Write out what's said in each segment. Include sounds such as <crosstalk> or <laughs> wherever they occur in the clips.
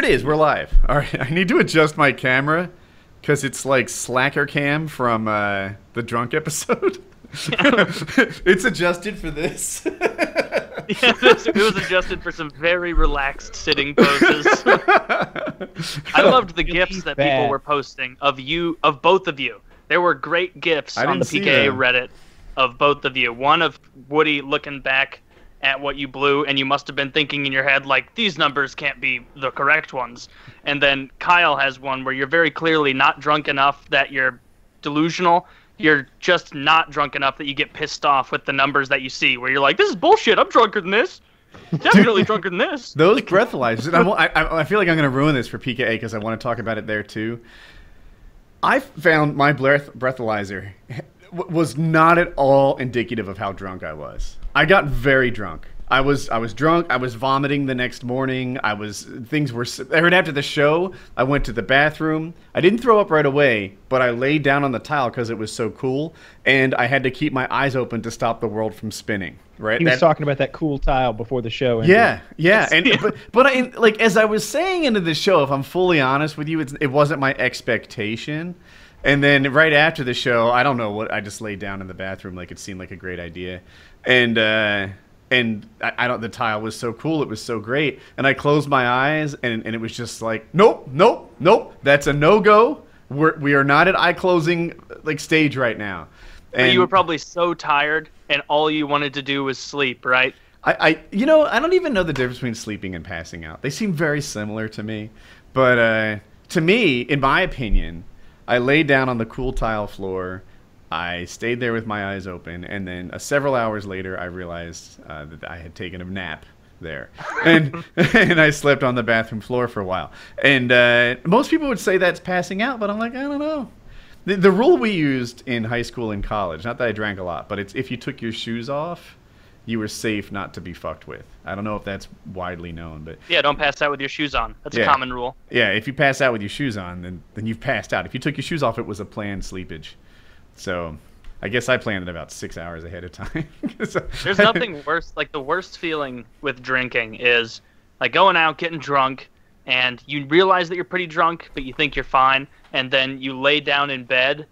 Here it is. We're live. All right. I need to adjust my camera because it's like slacker cam from uh, the drunk episode. <laughs> it's adjusted for this. <laughs> yeah, it was adjusted for some very relaxed sitting poses. <laughs> I loved the gifs that people were posting of you, of both of you. There were great gifs on the PKA. Reddit of both of you. One of Woody looking back at what you blew, and you must have been thinking in your head like, "These numbers can't be the correct ones." And then Kyle has one where you're very clearly not drunk enough that you're delusional. You're just not drunk enough that you get pissed off with the numbers that you see. Where you're like, "This is bullshit. I'm drunker than this. <laughs> Definitely drunker than this." Those breathalyzers. I, wa- I, I I feel like I'm going to ruin this for PKA because I want to talk about it there too. I found my breath, breathalyzer was not at all indicative of how drunk I was. I got very drunk. I was I was drunk. I was vomiting the next morning. I was things were. Right after the show, I went to the bathroom. I didn't throw up right away, but I laid down on the tile because it was so cool, and I had to keep my eyes open to stop the world from spinning. Right. He was That- talking about that cool tile before the show. ended. yeah, yeah, and but but I, like as I was saying into the show, if I'm fully honest with you, it's, it wasn't my expectation. And then right after the show, I don't know what I just laid down in the bathroom, like it seemed like a great idea, and uh, and I, I don't. The tile was so cool, it was so great, and I closed my eyes, and and it was just like, nope, nope, nope, that's a no go. We're we are not at eye closing like stage right now. But you were probably so tired, and all you wanted to do was sleep, right? I, I, you know, I don't even know the difference between sleeping and passing out. They seem very similar to me, but uh, to me, in my opinion, I laid down on the cool tile floor. I stayed there with my eyes open, and then uh, several hours later, I realized uh, that I had taken a nap there, <laughs> and <laughs> and I slept on the bathroom floor for a while. And uh, most people would say that's passing out, but I'm like, I don't know. The, the rule we used in high school and college, not that I drank a lot, but it's if you took your shoes off, you were safe not to be fucked with. I don't know if that's widely known, but Yeah, don't pass out with your shoes on. That's Yeah. a common rule. yeah, if you pass out with your shoes on, then then you've passed out. If you took your shoes off, it was a planned sleepage. So, I guess I planned it about six hours ahead of time. <laughs> There's nothing worse. Like the worst feeling with drinking is like going out, getting drunk, and you realize that you're pretty drunk, but you think you're fine, and then you lay down in bed,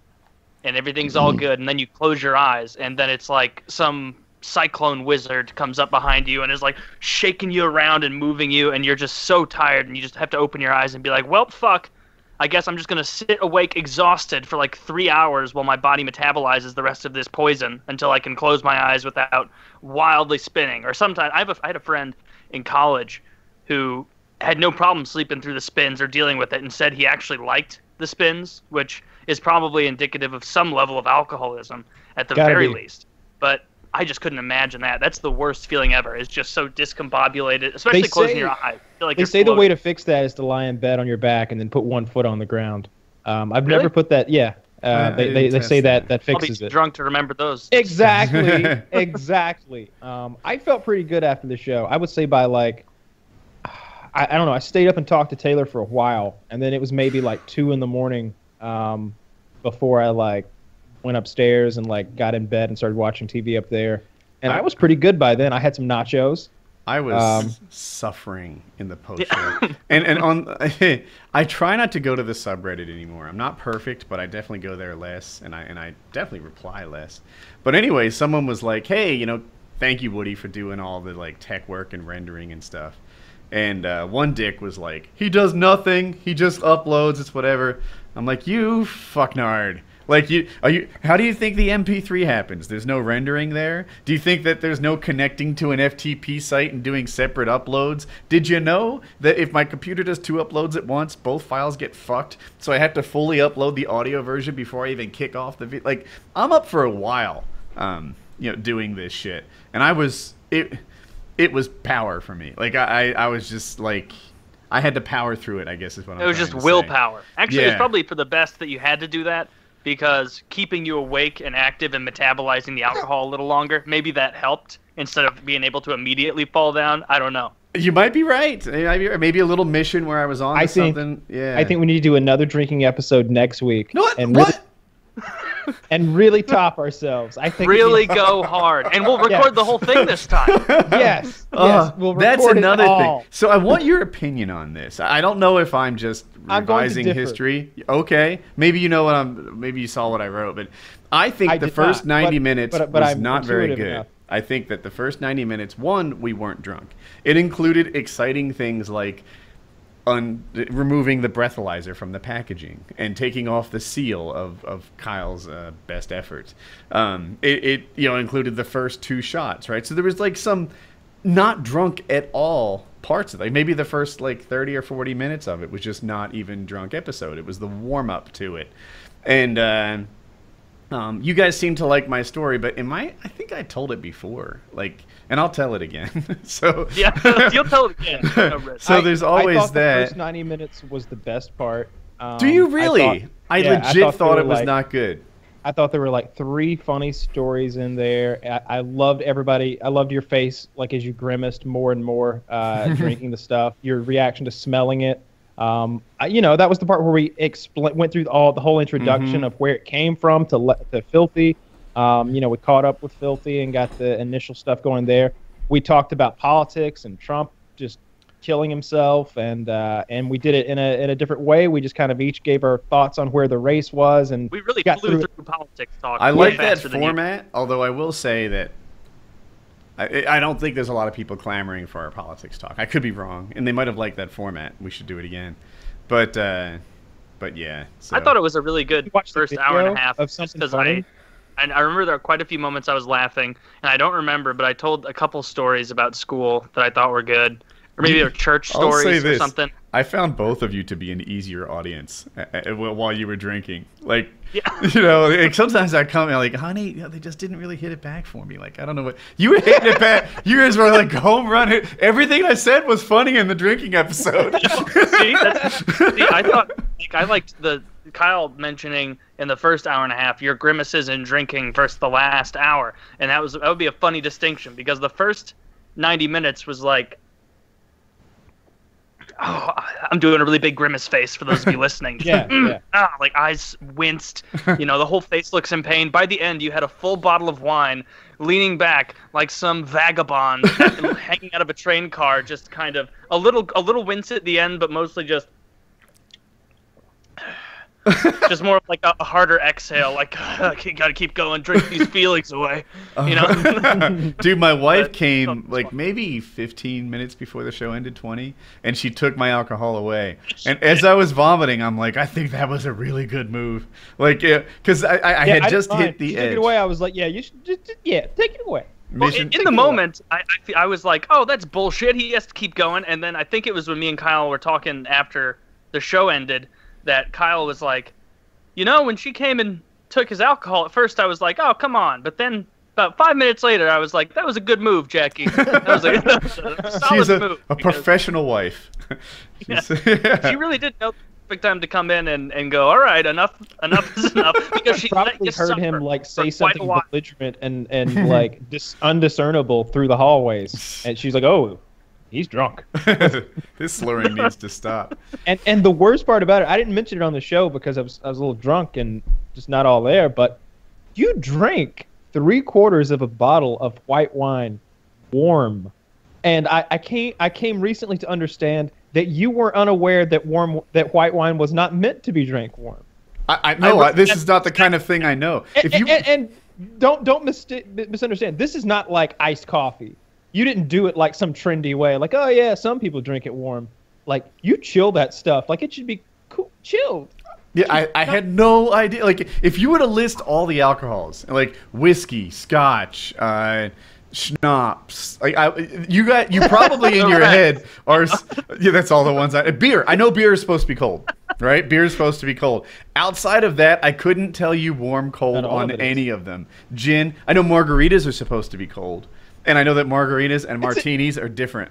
and everything's all good, and then you close your eyes, and then it's like some cyclone wizard comes up behind you and is like shaking you around and moving you, and you're just so tired, and you just have to open your eyes and be like, well, fuck. I guess I'm just gonna sit awake exhausted for like three hours while my body metabolizes the rest of this poison until I can close my eyes without wildly spinning. Or sometimes I have a, I had a friend in college who had no problem sleeping through the spins or dealing with it and said he actually liked the spins, which is probably indicative of some level of alcoholism at the Gotta very be. least. But I just couldn't imagine that. That's the worst feeling ever. It's just so discombobulated, especially closing say- your eyes. Feel like They you're say the way to fix that is to lie in bed on your back and then put one foot on the ground. Um, I've Really? never put that. Yeah, uh, I- I they, they, they say that. that that I'll be fixes too it. drunk to remember those. Exactly, <laughs> exactly. Um, I felt pretty good after the show. I would say by like, I, I don't know. I stayed up and talked to Taylor for a while, and then it was maybe like two in the morning um, before I like went upstairs and like got in bed and started watching TV up there. And I was pretty good by then. I had some nachos. I was Um, suffering in the post <laughs> and and on. <laughs> I try not to go to the subreddit anymore. I'm not perfect, but I definitely go there less, and I and I definitely reply less. But anyway, someone was like, "Hey, you know, thank you, Woody, for doing all the like tech work and rendering and stuff." And uh, one dick was like, "He does nothing. He just uploads. It's whatever." I'm like, "You fucknard." Like you, are you? How do you think the MP3 happens? There's no rendering there. Do you think that there's no connecting to an FTP site and doing separate uploads? Did you know that if my computer does two uploads at once, both files get fucked? So I have to fully upload the audio version before I even kick off the video. Like I'm up for a while, um, you know, doing this shit, and I was it. It was power for me. Like I, I, I was just like, I had to power through it. I guess is what I'm It was just willpower. Actually, Yeah. it's probably for the best that you had to do that because keeping you awake and active and metabolizing the alcohol a little longer, maybe that helped instead of being able to immediately fall down. I don't know. You might be right. Maybe, maybe a little mission where I was on I think- something. Yeah. I think we need to do another drinking episode next week. You know what? And really- what? <laughs> <laughs> and really top ourselves. I think really go hard, and we'll record Yeah. the whole thing this time. <laughs> Yes, yes. Uh, we'll that's record it another all. thing. So I want your opinion on this. I don't know if I'm just I'm revising history. Okay, maybe you know what I'm. Maybe you saw what I wrote, but I think I the first not, 90 but- minutes but- but was I'm not very good. enough. I think that the first 90 minutes, one, we weren't drunk. It included exciting things like un- removing the breathalyzer from the packaging and taking off the seal of, of Kyle's uh, best efforts. Um, it, it you know included the first two shots, right? So there was like some not drunk at all parts of it. Like maybe the first like 30 or 40 minutes of it was just not even drunk episode. It was the warm up to it. And uh, um, you guys seem to like my story, but am I? I think I told it before. Like, and I'll tell it again. <laughs> so Yeah, <laughs> you'll tell it again. So I- there's I always thought that. The first 90 minutes was the best part. Um, Do you I really? thought- I, yeah, legit thought, thought, it was like- not good. I thought there were like three funny stories in there. I, I loved everybody. I loved your face, like as you grimaced more and more, uh, <laughs> drinking the stuff. Your reaction to smelling it. Um, I, you know, that was the part where we expl- went through all the whole introduction Mhm. of where it came from to le- to filthy. Um, you know, we caught up with filthy and got the initial stuff going there. We talked about politics and Trump just killing himself, and uh, and we did it in a in a different way. We just kind of each gave our thoughts on where the race was, and we really got flew through through, politics talk. I like that faster you. format, although I will say that I, I don't think there's a lot of people clamoring for our politics talk. I could be wrong, and they might have liked that format. We should do it again. But uh, but yeah. So. I thought it was a really good You watched the first hour and a half of something something 'cause funny? I, and I remember there were quite a few moments I was laughing, and I don't remember, but I told a couple stories about school that I thought were good, or maybe they were church I'll stories or something. I found both of you to be an easier audience while you were drinking. Like, Yeah. <laughs> you know, like sometimes I come and I'm like, honey, you know, they just didn't really hit it back for me. Like, I don't know what you were hitting it back. <laughs> You guys were like home run it. Everything I said was funny in the drinking episode. <laughs> see, see, I thought like I liked the Kyle mentioning in the first hour and a half your grimaces and drinking versus the last hour, and that was that would be a funny distinction because the first ninety minutes was like. Oh, I'm doing a really big grimace face for those of you <laughs> listening. Yeah, <laughs> yeah. Ah, like eyes winced. You know, the whole face looks in pain. By the end, you had a full bottle of wine, leaning back like some vagabond <laughs> hanging out of a train car, just kind of a little, a little wince at the end, but mostly just, <laughs> just more like a, a harder exhale. Like, <laughs> I gotta keep going, drink these <laughs> feelings away. You know. Dude, my wife But- came oh, like sorry. maybe 15 minutes before the show ended, 20, and she took my alcohol away. And as I was vomiting, I'm like, I think that was a really good move. Like, yeah, because I, I, I Yeah, had didn't just mind. hit the She edge. Took it away. I was like, yeah, you should just, just- yeah, take it away. Well, in, in the moment, I, I I was like, "Oh, that's bullshit." He has to keep going, and then I think it was when me and Kyle were talking after the show ended that Kyle was like, "You know, when she came and took his alcohol, at first I was like, oh, come on,' but then." About five minutes later, I was like, "That was a good move, Jackie. <laughs> That was a, <laughs> that was a solid She's a, move." a professional wife. <laughs> Yeah. She's- She really did know the perfect time to come in and, and go. All right, enough, enough is enough. Because she let Probably you heard him like say something while. belligerent and and like dis- undiscernible through the hallways, and she's like, oh, he's drunk. <laughs> <laughs> this slurring needs to stop. And and the worst part about it, I didn't mention it on the show because I was I was a little drunk and just not all there. But you drank three quarters of a bottle of white wine, warm, and I, I came I came recently to understand that you were unaware that warm that white wine was not meant to be drank warm. I, I no, I- I, this is not the kind of thing I know. If you and, and don't don't misti- misunderstand. This is not like iced coffee. You didn't do it like some trendy way. Like, oh yeah, some people drink it warm. Like you chill that stuff. Like it should be cool, chilled. Yeah, I, I had no idea. Like, if you were to list all the alcohols, like whiskey, scotch, uh, schnapps, like I, you got, you probably in your <laughs> Correct. head are, yeah, that's all the ones. I, beer, I know beer is supposed to be cold, right? Beer is supposed to be cold. Outside of that, I couldn't tell you warm, cold on of it is. any of them. Gin, I know margaritas are supposed to be cold, and I know that margaritas and martinis are different.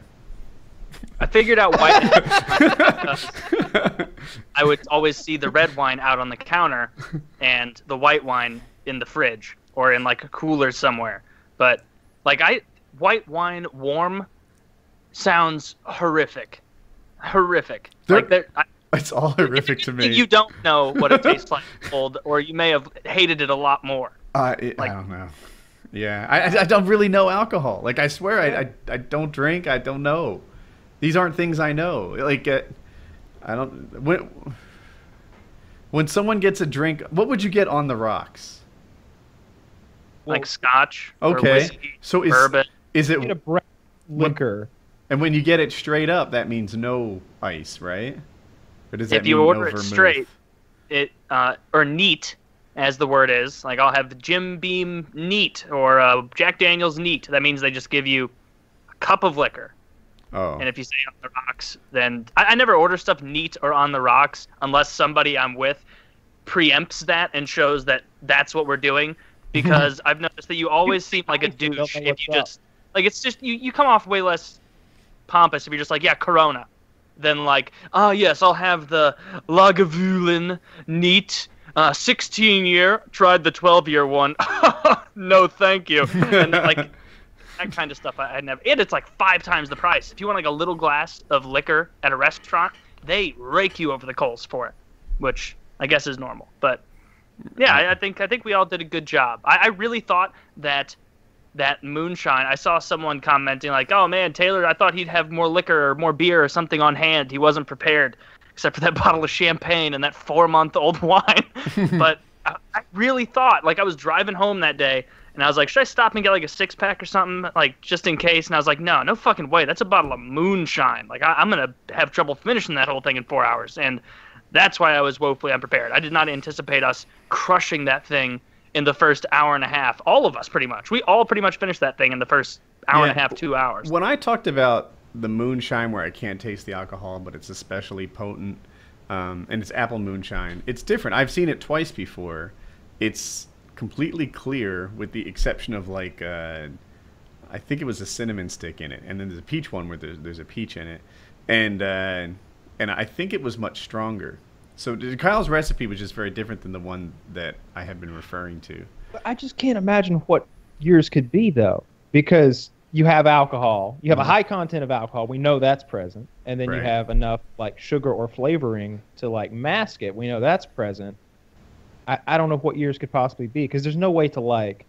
I figured out why. <laughs> I would always see the red wine out on the counter and the white wine in the fridge or in like a cooler somewhere. But like I white wine warm sounds horrific. Horrific. There- like I, It's all horrific to me. You don't know what it tastes like cold, or you may have hated it a lot more. <laughs> Uh, it, like- I don't know. Yeah, I, I- I don't really know alcohol. Like I swear, I, I, I don't drink. I don't know. These aren't things I know. Like uh, I don't when when someone gets a drink, what would you get on the rocks? like scotch, or Okay, whiskey, so is bourbon. is Get a it brown liquor. and when you get it straight up, that means no ice, right? Or does that If you mean order no it vermouth? straight, it uh, or neat, as the word is. Like I'll have the Jim Beam neat or uh, Jack Daniel's neat. That means they just give you a cup of liquor. Oh, And if you say on the rocks, then I, I never order stuff neat or on the rocks unless somebody I'm with preempts that and shows that that's what we're doing. <laughs> Because I've noticed that you always seem like a douche if you just like it's just you, you come off way less pompous if you're just like yeah Corona, than like oh yes I'll have the Lagavulin neat. Uh, 16 year tried the 12 year one. <laughs> No thank you. And like <laughs> that kind of stuff I, I never and it's like five times the price. If you want like a little glass of liquor at a restaurant they rake you over the coals for it which i guess is normal. But yeah I, I think i think we all did a good job. I, I really thought that that moonshine i saw someone commenting like oh man taylor i thought he'd have more liquor or more beer or something on hand. He wasn't prepared except for that <laughs> bottle of champagne and that four month old <laughs> wine <laughs> but I, I really thought like i was driving home that day and I was like, should I stop and get like a six pack or something, like just in case? And I was like, no, no fucking way. That's a bottle of moonshine. Like I, I'm gonna have trouble finishing that whole thing in four hours, and that's why I was woefully unprepared. I did not anticipate us crushing that thing in the first hour and a half. All of us, pretty much. We all pretty much finished that thing in the first hour and a half, two hours. When I talked about the moonshine where I can't taste the alcohol, but it's especially potent, um, and it's apple moonshine, it's different. I've seen it twice before. It's completely clear, with the exception of like, uh, I think it was a cinnamon stick in it, and then there's a peach one where there's, there's a peach in it, and uh, and I think it was much stronger. So Kyle's recipe was just very different than the one that I had been referring to. I just can't imagine what yours could be though, because you have alcohol, you have a Mhm. high content of alcohol. We know that's present, and then you have enough like sugar or flavoring to like mask it. We know that's present. I, I don't know what yours could possibly be because there's no way to like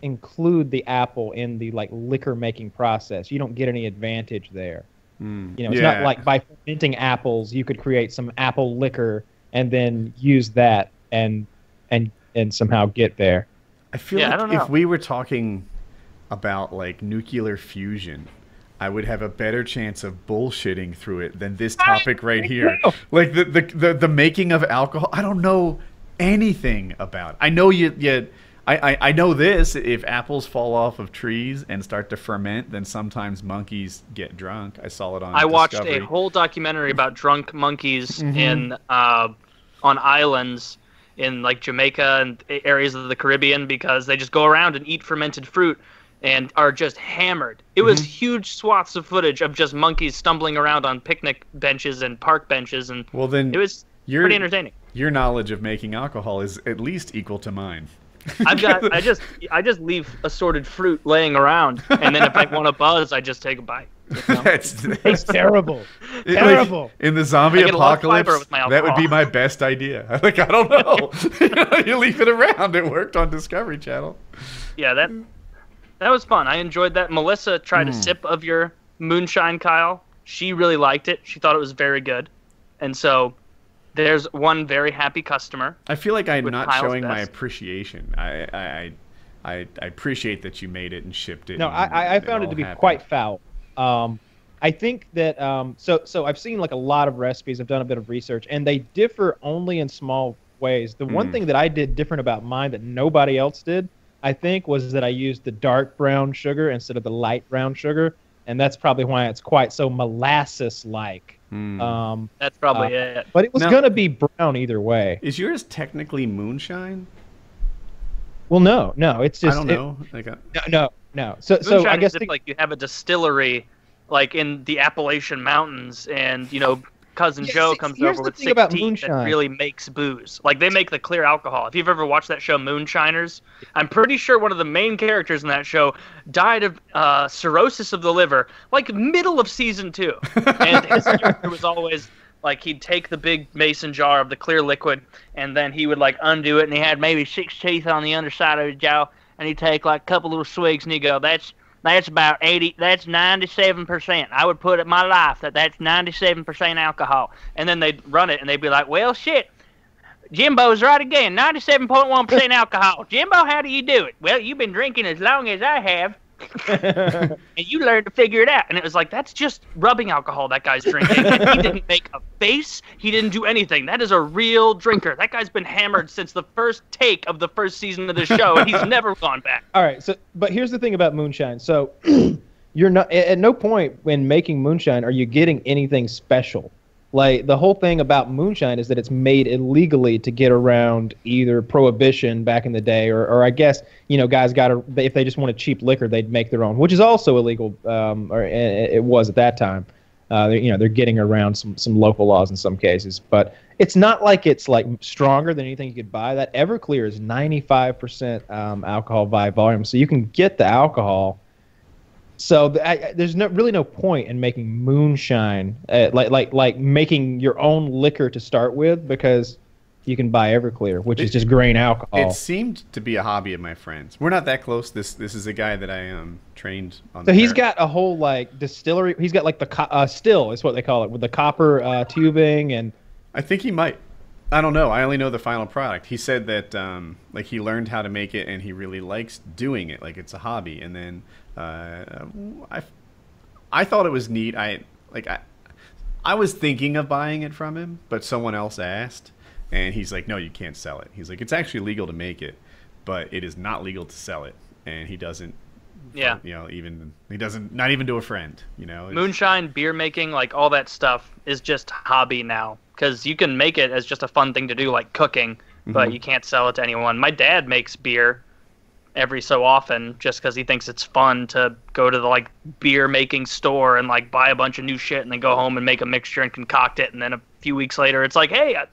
include the apple in the like liquor making process. You don't get any advantage there. Mm. You know, it's Yeah. not like by fermenting apples you could create some apple liquor and then use that and and and somehow get there. I feel Yeah, I like don't know. if we were talking about like nuclear fusion, I would have a better chance of bullshitting through it than this topic right here. know. Like the, the the the making of alcohol. I don't know anything about. I know you you I, I, I know this. If apples fall off of trees and start to ferment, then sometimes monkeys get drunk. I saw it on. I watched Discovery. a whole documentary about drunk monkeys Mhm. in uh, on islands in like Jamaica and areas of the Caribbean because they just go around and eat fermented fruit and are just hammered. It was Mhm. huge swaths of footage of just monkeys stumbling around on picnic benches and park benches, and Well, then it was your pretty entertaining. your knowledge of making alcohol is at least equal to mine. <laughs> I've got I just I just leave assorted fruit laying around, and then if I want to buzz, I just take a bite. you <laughs> know? that's, It's that's terrible. <laughs> It- like, Terrible. in the zombie I get a lot of fiber apocalypse, that would be my best idea. Like I don't know, you leave it around. It worked on Discovery Channel. yeah, that that was fun. I enjoyed that. Melissa tried a Mm. sip of your moonshine, Kyle. She really liked it. She thought it was very good, and so there's one very happy customer. I feel like I'm not Kyle's showing my appreciation. I, I I I I appreciate that you made it and shipped it. No, I, I, I found it all to be happened. quite foul. Um, I think that um, so so I've seen like a lot of recipes. I've done a bit of research, and they differ only in small ways. The one Mm. thing that I did different about mine that nobody else did, I think, was that I used the dark brown sugar instead of the light brown sugar, and that's probably why it's quite so molasses-like. Hmm. Um, That's probably Uh, it. but it was Now- gonna be brown either way. Is yours technically moonshine? Well, no, no, it's just I don't it- know. Like uh, a, no, no, no. So so I guess is if, the- like you have a distillery, like in the Appalachian Mountains, and you know cousin Yeah, Joe comes over with thing six about moonshine. that really makes booze. Like they make the clear alcohol. If you've ever watched that show Moonshiners, I'm pretty sure one of the main characters in that show died of uh, cirrhosis of the liver, like middle of season two, <laughs> and his character was always like he'd take the big mason jar of the clear liquid and then he would like undo it and he had maybe six teeth on the underside of his jaw and he'd take like a couple little swigs and he'd go that's that's about 80 that's 97% i would put it my life that that's 97% alcohol and then they'd run it and they'd be like well shit Jimbo's right again, 97.1% alcohol. Jimbo, how do you do it? Well, you've been drinking as long as I have. <laughs> and you learned to figure it out. And it was like, that's just rubbing alcohol that guy's drinking. And he <laughs> didn't make a face. He didn't do anything. That is a real drinker. That guy's been hammered since the first take of the first season of the show, and he's never gone back. <laughs> All right. So, but here's the thing about moonshine. So, <clears throat> you're not at no point when making moonshine are you getting anything special. Like the whole thing about moonshine is that it's made illegally to get around either prohibition back in the day, or, or I guess you know guys got to if they just wanted cheap liquor, they'd make their own, which is also illegal, um, or it was at that time. Uh, you know they're getting around some some local laws in some cases, but it's not like it's like stronger than anything you could buy. That Everclear is 95% um, alcohol by volume, so you can get the alcohol so I, there's no really no point in making moonshine, uh, like like like making your own liquor to start with, because you can buy Everclear, which it, is just grain alcohol. It seemed to be a hobby of my friends. We're not that close. This this is a guy that I um trained on. So he's got a whole like distillery. He's got like the co- uh, still is what they call it with the copper uh, tubing and. I think he might. I don't know. I only know the final product. He said that um, like he learned how to make it and he really likes doing it. Like it's a hobby. And then uh, I I thought it was neat. I like I I was thinking of buying it from him, but someone else asked, and he's like, "No, you can't sell it." He's like, "It's actually legal to make it, but it is not legal to sell it." And he doesn't yeah you know even he doesn't not even to a friend you know moonshine beer making like all that stuff is just hobby now because you can make it as just a fun thing to do, like cooking, but mm-hmm. you can't sell it to anyone. My dad makes beer every so often just because he thinks it's fun to go to the like beer making store and like buy a bunch of new shit and then go home and make a mixture and concoct it. And then a few weeks later it's like hey I,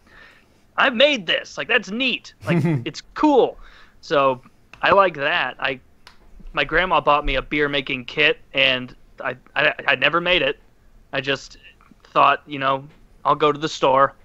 i've made this. Like that's neat. Like <laughs> it's cool. So i like that. I my grandma bought me a beer making kit and I, I i never made it. I just thought you know I'll go to the store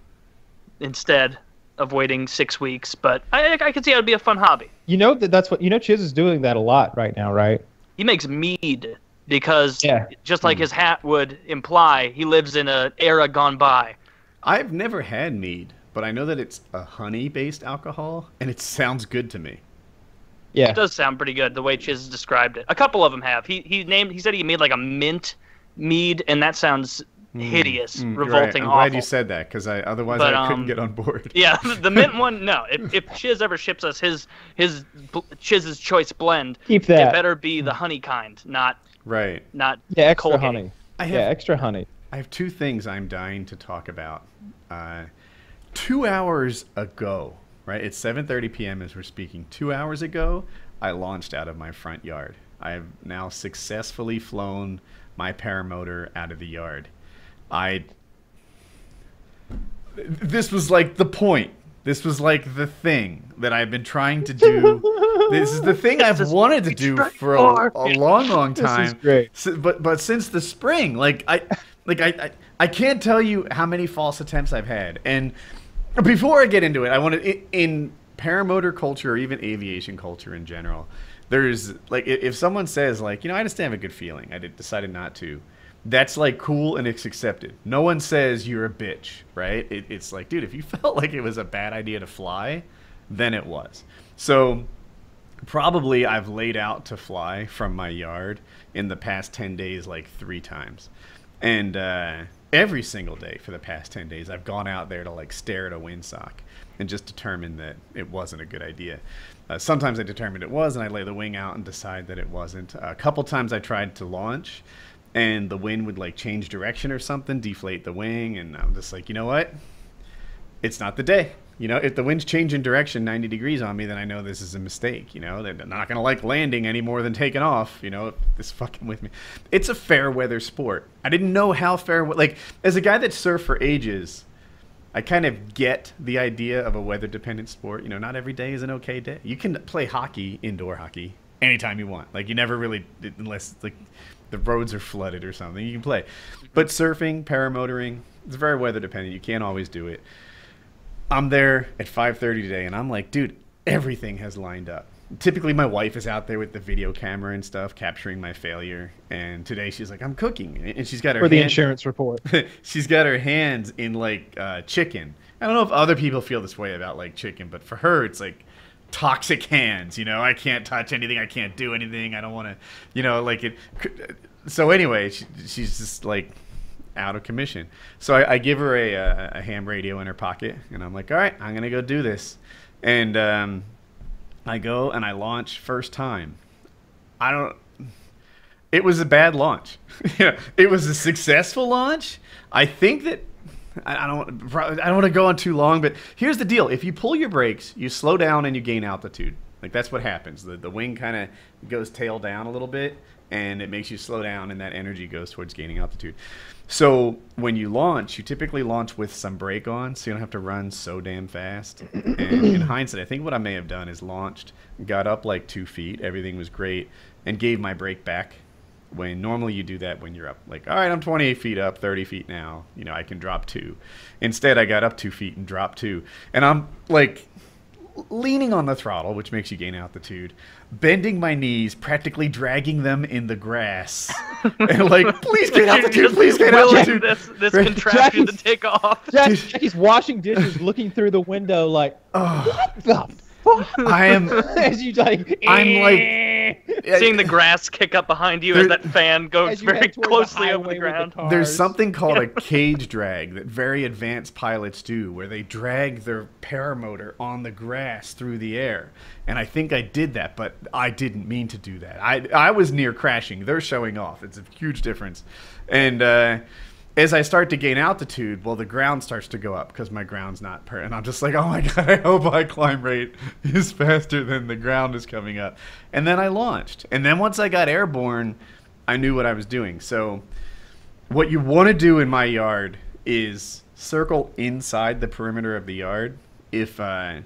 instead of waiting six weeks. But I, I could see it would be a fun hobby. You know that that's what you know. Chiz is doing that a lot right now, right? He makes mead because, yeah. just like mm. his hat would imply, he lives in an era gone by. I've never had mead, but I know that it's a honey-based alcohol, and it sounds good to me. Yeah, it does sound pretty good the way Chiz described it. A couple of them have. He he named. He said he made like a mint mead, and that sounds hideous, mm, revolting. Right. I'm awful. glad you said that because I otherwise but, I couldn't um, get on board. yeah, <laughs> the mint one. No, if if Chiz ever ships us his his Chiz's choice blend, keep that. It better be the honey kind, not right. Not yeah, extra Colgate. honey. I have, yeah, extra honey. I have two things I'm dying to talk about. Uh, two hours ago, right? It's 7:30 p.m. as we're speaking. Two hours ago, I launched out of my front yard. I have now successfully flown my paramotor out of the yard. I. This was like the point. This was like the thing that I've been trying to do. this is the <laughs> thing I've wanted to do for a, a long, long time. This is great. So, but but since the spring, like I, like I, I, I can't tell you how many false attempts I've had. And before I get into it, I want to in paramotor culture or even aviation culture in general. There's like if someone says like you know I just have a good feeling I decided not to that's like cool and it's accepted. No one says you're a bitch, right? It, it's like, dude, if you <laughs> felt like it was a bad idea to fly, then it was. So probably I've laid out to fly from my yard in the past 10 days like three times. And uh, every single day for the past 10 days, I've gone out there to like stare at a windsock and just determine that it wasn't a good idea. Uh, sometimes I determined it was, and I lay the wing out and decide that it wasn't. a couple times I tried to launch, and the wind would like change direction or something, deflate the wing, and I'm just like, you know what? It's not the day. You know, if the wind's changing direction 90 degrees on me, then I know this is a mistake. You know, they're not going to like landing any more than taking off. You know, this fucking with me. It's a fair weather sport. I didn't know how fair, like, as a guy that surfed for ages, I kind of get the idea of a weather dependent sport. You know, not every day is an okay day. You can play hockey, indoor hockey, anytime you want. Like, you never really, unless, like, the roads are flooded or something, you can play. But surfing, paramotoring, It's very weather dependent. You can't always do it. I'm there at 5:30 today, and I'm like, dude, everything has lined up. Typically, my wife is out there with the video camera and stuff, capturing my failure. And today, she's like, I'm cooking, and she's got her For the hand- insurance report. <laughs> she's got her hands in like uh, chicken. I don't know if other people feel this way about like chicken, but for her, it's like toxic hands. You know, I can't touch anything. I can't do anything. I don't want to, you know, like it. So anyway, she, she's just like out of commission. So I, I give her a, a, a ham radio in her pocket, and I'm like, all right, I'm gonna go do this. And um, I go and I launch first time. I don't. It was a bad launch. <laughs> it was a successful launch. I think that I I don't. I don't want to go on too long, but here's the deal: if you pull your brakes, you slow down and you gain altitude. Like that's what happens. The the wing kind of goes tail down a little bit, and it makes you slow down, and that energy goes towards gaining altitude. So when you launch, you typically launch with some brake on, so you don't have to run so damn fast. And in <clears throat> hindsight, I think what I may have done is launched, got up like two feet, everything was great, and gave my brake back when normally you do that when you're up like all right i'm 28 feet up 30 feet now you know i can drop two instead i got up two feet and dropped two and i'm like leaning on the throttle which makes you gain altitude bending my knees practically dragging them in the grass <laughs> and like please gain <laughs> You're altitude just please gain willing altitude this this Right. contraption to take off. Jack, <laughs> Jackie's washing dishes, looking through the window, like, Oh, what the fuck? I am <laughs> As you like, I'm like- "Eh." Seeing the grass kick up behind you as that fan goes very head toward the closely over the ground. cars. There's something called a <laughs> cage drag that very advanced pilots do, where they drag their paramotor on the grass through the air. And I think I did that, but I didn't mean to do that. I I was near crashing. They're showing off. It's a huge difference. And uh, as I start to gain altitude, well, the ground starts to go up because my ground's not per. And I'm just like, oh my <laughs> god, I hope my climb rate is faster than the ground is coming up. And then I launched. And then once I got airborne, I knew what I was doing. So what you want to do in my yard is circle inside the perimeter of the yard. If uh,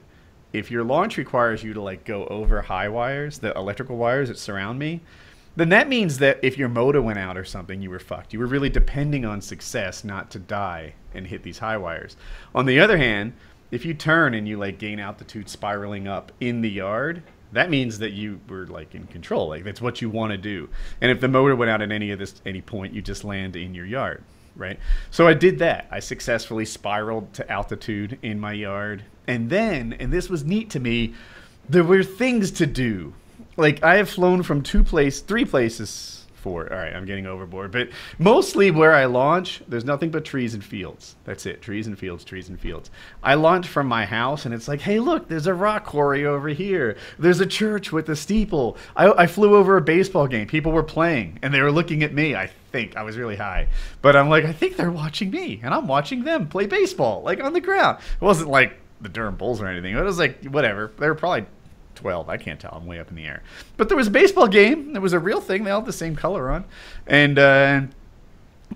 if your launch requires you to like go over high wires, the electrical wires that surround me, then that means that if your motor went out or something, you were fucked. You were really depending on success not to die and hit these high wires. On the other hand, if you turn and you like gain altitude spiraling up in the yard, that means that you were like in control. Like that's what you want to do. And if the motor went out at any of this any point, you just land in your yard, right? So I did that. I successfully spiraled to altitude in my yard. And then, and this was neat to me, there were things to do. Like I have flown from two place, three places, four. All right, I'm getting overboard, but mostly where I launch, there's nothing but trees and fields. That's it, trees and fields, trees and fields. I launch from my house, and it's like, hey, look, there's a rock quarry over here. There's a church with a steeple. I, I flew over a baseball game. People were playing, and they were looking at me. I think I was really high, but I'm like, I think they're watching me, and I'm watching them play baseball, like on the ground. It wasn't like the Durham Bulls or anything. It was like whatever. They were probably 12. I can't tell. I'm way up in the air. But there was a baseball game. It was a real thing. They all had the same color on. And, uh,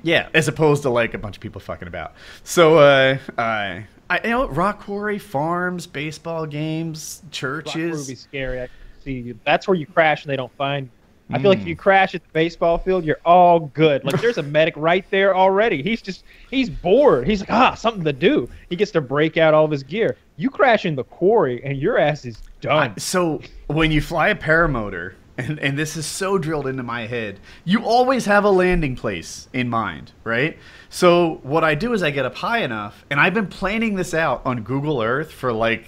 yeah, as opposed to like a bunch of people fucking about. So, uh, uh, I, you know, rock quarry, farms, baseball games, Rock would be churches. scary. I see you. That's where you crash and they don't find. you. I feel like if you crash at the baseball field, you're all good. Like there's a <laughs> medic right there already. He's just he's bored. He's like ah something to do. He gets to break out all of his gear. You crash in the quarry and your ass is done. I- so when you fly a paramotor, and, and this is so drilled into my head, you always have a landing place in mind, right? So what I do is I get up high enough, and I've been planning this out on Google Earth for like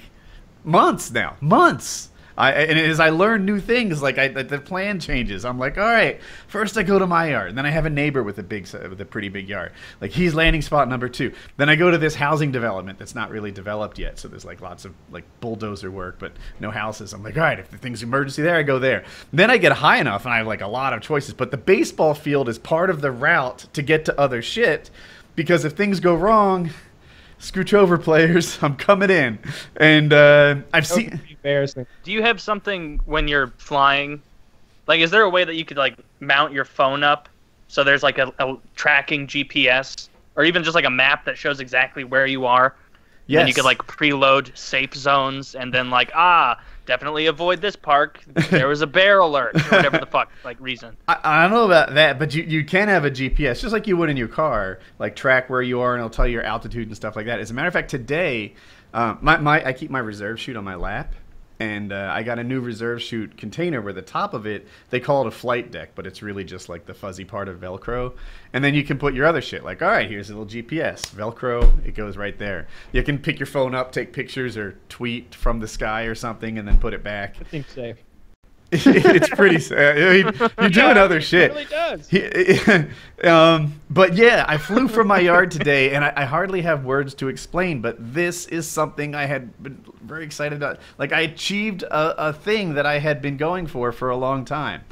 months now, months. I, and as I learn new things, like I, the plan changes. I'm like, all right, first I go to my yard, and then I have a neighbor with a big, with a pretty big yard. Like he's landing spot number two. Then I go to this housing development that's not really developed yet, so there's like lots of like bulldozer work, but no houses. I'm like, all right, if the thing's emergency there, I go there. Then I get high enough, and I have like a lot of choices. But the baseball field is part of the route to get to other shit, because if things go wrong, scooch over players. <laughs> I'm coming in, and uh, I've seen. embarrassing. Do you have something when you're flying? Like, is there a way that you could like mount your phone up so there's like a, a tracking GPS or even just like a map that shows exactly where you are? Yes. And you could like preload safe zones and then like ah definitely avoid this park. There was a bear alert, or whatever the fuck like reason. <laughs> I, I don't know about that, but you, you can have a GPS just like you would in your car, like track where you are and it'll tell you your altitude and stuff like that. As a matter of fact, today, um, my, my I keep my reserve chute on my lap, and uh, I got a new reserve chute container where the top of it they call it a flight deck, but it's really just like the fuzzy part of Velcro. And then you can put your other shit, like all right, here's a little GPS, Velcro, it goes right there. You can pick your phone up, take pictures, or tweet from the sky or something, and then put it back. I think safe. <laughs> it's pretty sad. I mean, you're doing other shit. Really does. He- <laughs> um, but yeah, I flew from my yard today, and I, I hardly have words to explain. But this is something I had been very excited about. Like I achieved a, a thing that I had been going for for a long time,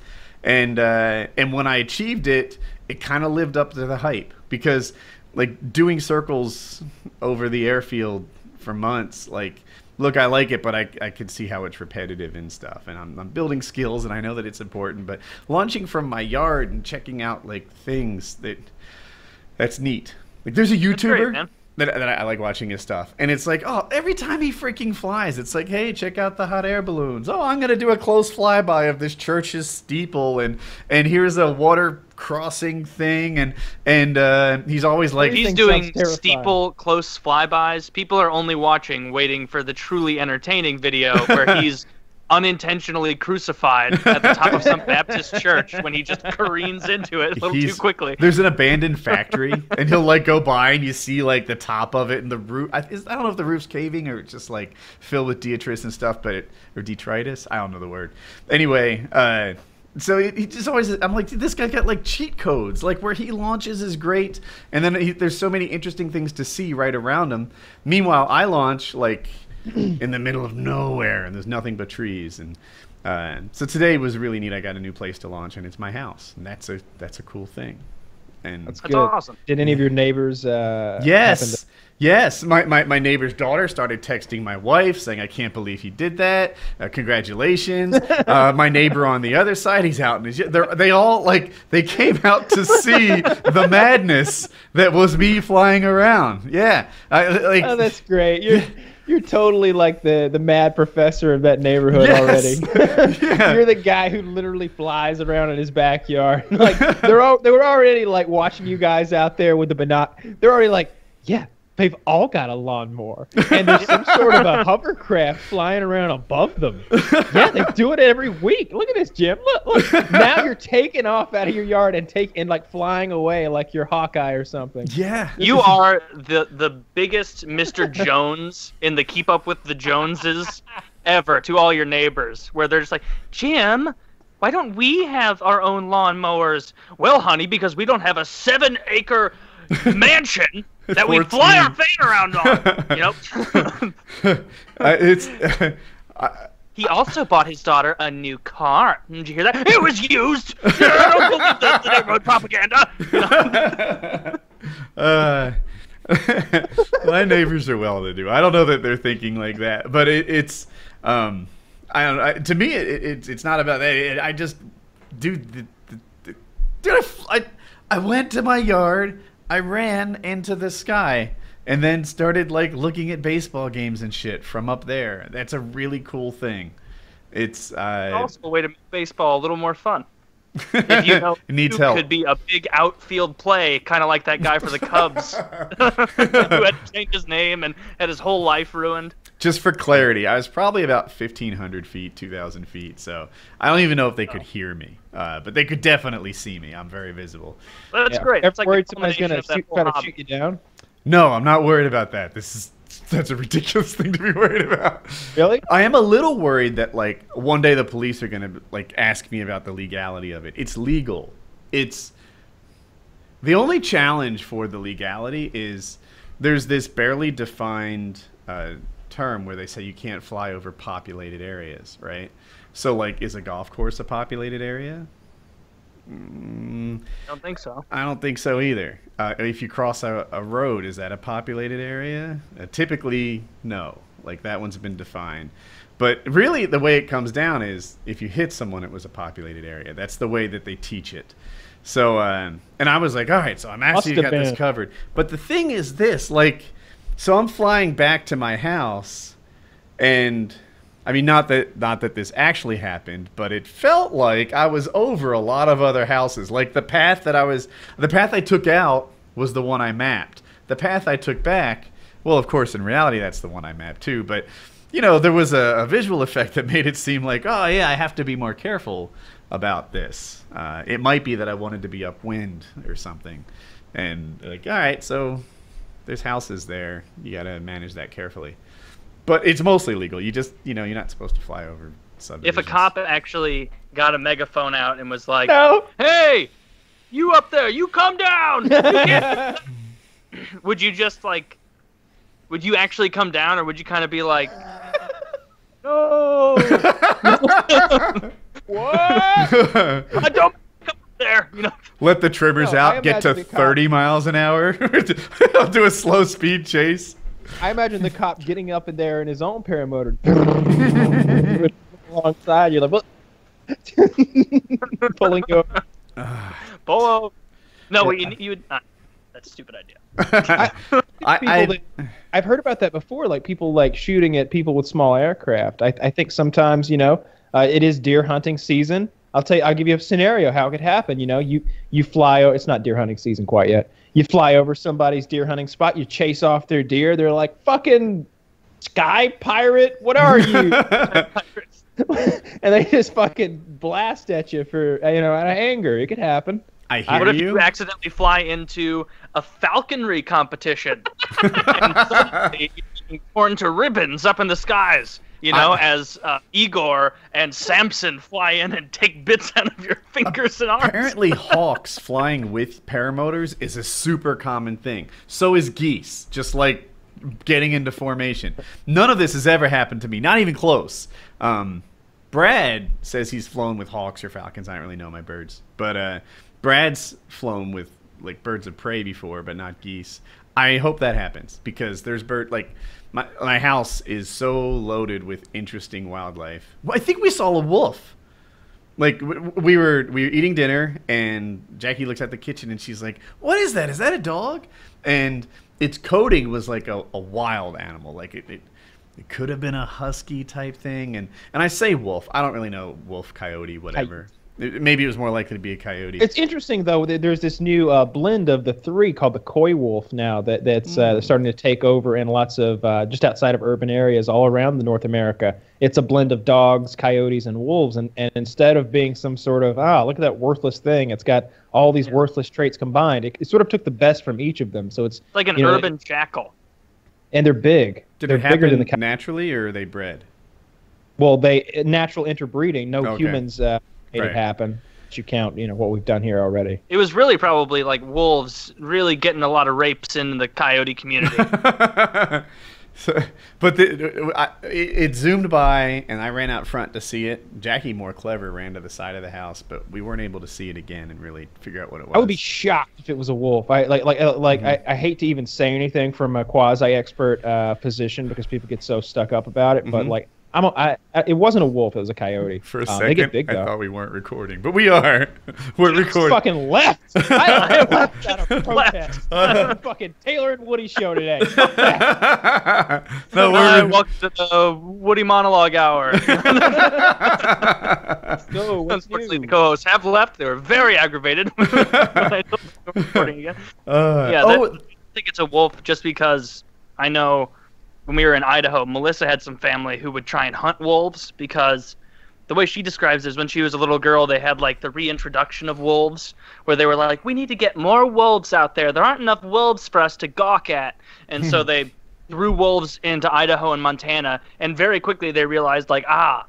and uh, and when I achieved it, it kind of lived up to the hype because like doing circles over the airfield for months, like look, I like it, but I, I could see how it's repetitive and stuff. And I'm, I'm building skills, and I know that it's important. But launching from my yard and checking out like things that that's neat. Like there's a YouTuber. That, that I like watching his stuff, and it's like, oh, every time he freaking flies, it's like, hey, check out the hot air balloons. Oh, I'm gonna do a close flyby of this church's steeple, and and here's a water crossing thing, and and uh, he's always like, He's doing steeple close flybys. People are only watching, waiting for the truly entertaining video where <laughs> he's unintentionally crucified at the top of some <laughs> Baptist church when he just careens into it a little too quickly. There's an abandoned factory, and he'll like go by, and you see like the top of it and the roof. I, is, I don't know if the roof's caving or it's just like filled with detritus and stuff, but it, or detritus. I don't know the word. Anyway, uh, so he, he just always. I'm like, this guy got like cheat codes. Like where he launches is great, and then he, there's so many interesting things to see right around him. Meanwhile, I launch like in the middle of nowhere, and there's nothing but trees and. Uh, so today was really neat. I got a new place to launch, and it's my house, and that's a that's a cool thing. And That's That's good. awesome. Did any of your neighbors? Uh, yes, to- yes, my, my my neighbor's daughter started texting my wife saying, "I can't believe he did that. Uh, congratulations." <laughs> uh, my neighbor on the other side, he's out in his. They're, they all like they came out to see the <laughs> madness that was me flying around. Yeah, I, like Oh, that's great. You're <laughs> you're totally like the the mad professor of that neighborhood Yes. already. Yeah. <laughs> <laughs> You're the guy who literally flies around in his backyard. <laughs> like they're all they were already like watching you guys out there with the binoc. They're already like, yeah, they've all got a lawnmower, and there's some sort of a <laughs> hovercraft flying around above them. Yeah, they do it every week. Look at this, Jim. Look, look. Now you're taking off out of your yard and take and like flying away like you're Hawkeye or something. yeah. You are the the biggest Mr. Jones in the Keep Up with the Joneses ever to all your neighbors, where they're just like, Jim, why don't we have our own lawnmowers? Well, honey, because we don't have a seven acre mansion that we fly our 14. fan around on. You know? Uh, it's. <laughs> I, He also bought his daughter a new car. Did you hear that? It was used. I don't believe the, the neighborhood propaganda. <laughs> Uh, <laughs> my neighbors are well to do. I don't know that they're thinking like that, but it, it's. Um, I don't. I, to me, it, it, it's it's not about that. It, I just, dude, the, the, the, dude, I, f- I, I went to my yard. I ran into the sky. And then started like looking at baseball games and shit from up there. That's a really cool thing. It's uh, also a way to make baseball a little more fun. If you know, it <laughs> needs help. could be a big outfield play, kind of like that guy for the Cubs, <laughs> <laughs> who had to change his name and had his whole life ruined. Just for clarity, I was probably about 1,500 feet, 2,000 feet, so I don't even know if they could hear me, uh, but they could definitely see me. I'm very visible. That's Yeah. great. Ever like worried somebody's gonna of that shoot, whole try to shoot you down? No, I'm not worried about that. This is that's a ridiculous <laughs> thing to be worried about. Really? I am a little worried that like one day the police are gonna like ask me about the legality of it. It's legal. It's the only challenge for the legality is there's this barely defined uh, term where they say you can't fly over populated areas, right? So like, is a golf course a populated area? Mm, I don't think so. I don't think so either. Uh, if you cross a, a road, is that a populated area? Uh, typically, no. Like that one's been defined. But really, the way it comes down is if you hit someone, it was a populated area. That's the way that they teach it. So, uh, and I was like, all right, so I'm actually have got this covered. But the thing is this, like, so I'm flying back to my house, and I mean, not that not that this actually happened, but it felt like I was over a lot of other houses. Like the path that I was, the path I took out was the one I mapped. The path I took back, well, of course, in reality, that's the one I mapped too. But you know, there was a, a visual effect that <laughs> made it seem like, oh yeah, I have to be more careful about this. Uh, it might be that I wanted to be upwind or something, and like, all right, so there's houses there. You got to manage that carefully. But it's mostly legal. You just, you know, you're not supposed to fly over If a cop actually got a megaphone out and was like, No. "Hey, you up there, you come down," you <laughs> <laughs> would you just like, would you actually come down, or would you kind of be like, "No, <laughs> what? I don't there," you know? Let the trimmers No, out, get to imagine the cop- 30 miles an hour. <laughs> I'll do a slow speed chase. I imagine the cop getting up in there in his own paramotor <laughs> alongside. You're like, what? <laughs> Pulling you over. <sighs> Bolo. No, you you would. Uh, that's a stupid idea. I, people I, that- I've heard about that before, like people like shooting at people with small aircraft. I, I think sometimes, you know, uh, it is deer hunting season. I'll tell you, I'll give you a scenario how it could happen. You know, you you fly. o- It's not deer hunting season quite yet. You fly over somebody's deer hunting spot. You chase off their deer. They're like, "Fucking sky pirate, what are you?" <laughs> <laughs> and they just fucking blast at you for you know out of anger. It could happen. I hear What if you. you accidentally fly into a falconry competition <laughs> and suddenly you're torn to ribbons up in the skies? You know, I- as uh, Igor and Samson fly in and take bits out of your fingers and arms. Apparently, hawks flying with paramotors is a super common thing. So is geese, just like getting into formation. None of this has ever happened to me, not even close. Um, Brad says he's flown with hawks or falcons. I don't really know my birds, but uh, Brad's flown with like birds of prey before, but not geese. I hope that happens because there's bird like my my house is so loaded with interesting wildlife. I think we saw a wolf like w- w- we were we were eating dinner and Jackie looks at the kitchen and she's like, "What is that? Is that a dog?" And its coating was like a, a wild animal, like it, it it could have been a husky type thing. And and I say wolf, I don't really know wolf, coyote, whatever. It- maybe it was more likely to be a coyote. It's interesting though that there's this new uh, blend of the three called the coywolf now that that's uh, starting to take over in lots of uh, just outside of urban areas all around the North America. It's a blend of dogs, coyotes, and wolves, and, and instead of being some sort of ah look at that worthless thing, it's got all these worthless traits combined. It, it sort of took the best from each of them, so it's It's like an you know, urban jackal. and they're big. Did they're it bigger than the cow- naturally or are they bred? well they natural interbreeding. No Okay. humans uh, made Right. it happen. You count, you know what we've done here already. It was really probably like wolves really getting a lot of rapes in the coyote community. <laughs> so, but the, I, it, it zoomed by, and I ran out front to see it. Jackie, more clever, ran to the side of the house, but we weren't able to see it again and really figure out what it was. I would be shocked if it was a wolf. I like like uh, like Mm-hmm. I, I hate to even say anything from a quasi expert uh, position because people get so stuck up about it. But Mhm. like I'm a, I, I, it wasn't a wolf. It was a coyote. For a Um, second, they get big I thought we weren't recording, but we are. <laughs> We're Just recording. fucking left. <laughs> I, I left out of protest. Left. <laughs> fucking Taylor and Woody show today. Fuck no, we're. welcome to the Woody Monologue Hour. Go. What's Unfortunately, new? the co-hosts have left. They were very aggravated when I told them we were recording again. Uh, Yeah, oh, that- I think it's a wolf just because I know when we were in Idaho, Melissa had some family who would try and hunt wolves because the way she describes it is when she was a little girl, they had like the reintroduction of wolves where they were like, we need to get more wolves out there. There aren't enough wolves for us to gawk at. And so <laughs> they threw wolves into Idaho and Montana. And very quickly they realized, like, ah,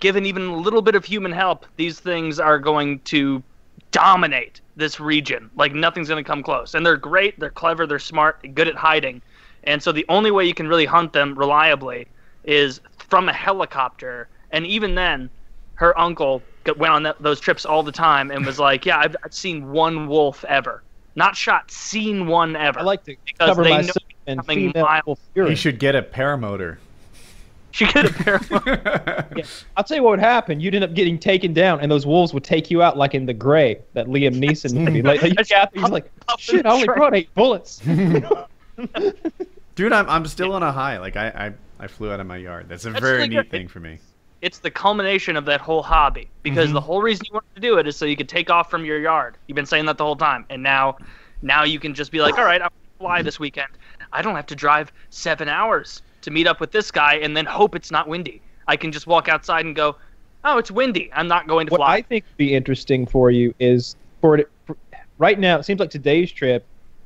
given even a little bit of human help, these things are going to dominate this region. Like nothing's going to come close. And they're great, they're clever, they're smart, good at hiding. And so the only way you can really hunt them reliably is from a helicopter. And even then, her uncle went on that, those trips all the time and was like, "Yeah, I've, I've seen one wolf ever, not shot, seen one ever." I like to Because cover they know myself in something female mild. wolf he should get a paramotor. she could have paramount. <laughs> Yeah. I'll tell you what would happen. You'd end up getting taken down, and those wolves would take you out like in The Grey, that Liam Neeson movie. Like, <laughs> like you get he's like, Up shit, I only brought eight bullets. <laughs> Dude, I'm, I'm still on a high. Like I, I, I flew out of my yard. That's a That's very really neat good. thing for me. It's the culmination of that whole hobby because Mhm. the whole reason you wanted to do it is so you could take off from your yard. You've been saying that the whole time, and now, now you can just be like, all right, I'm gonna fly this weekend. I don't have to drive seven hours to meet up with this guy and then hope it's not windy. I can just walk outside and go, oh, it's windy. I'm not going to What fly. What I think would be interesting for you is for it for, right now. It seems like today's trip,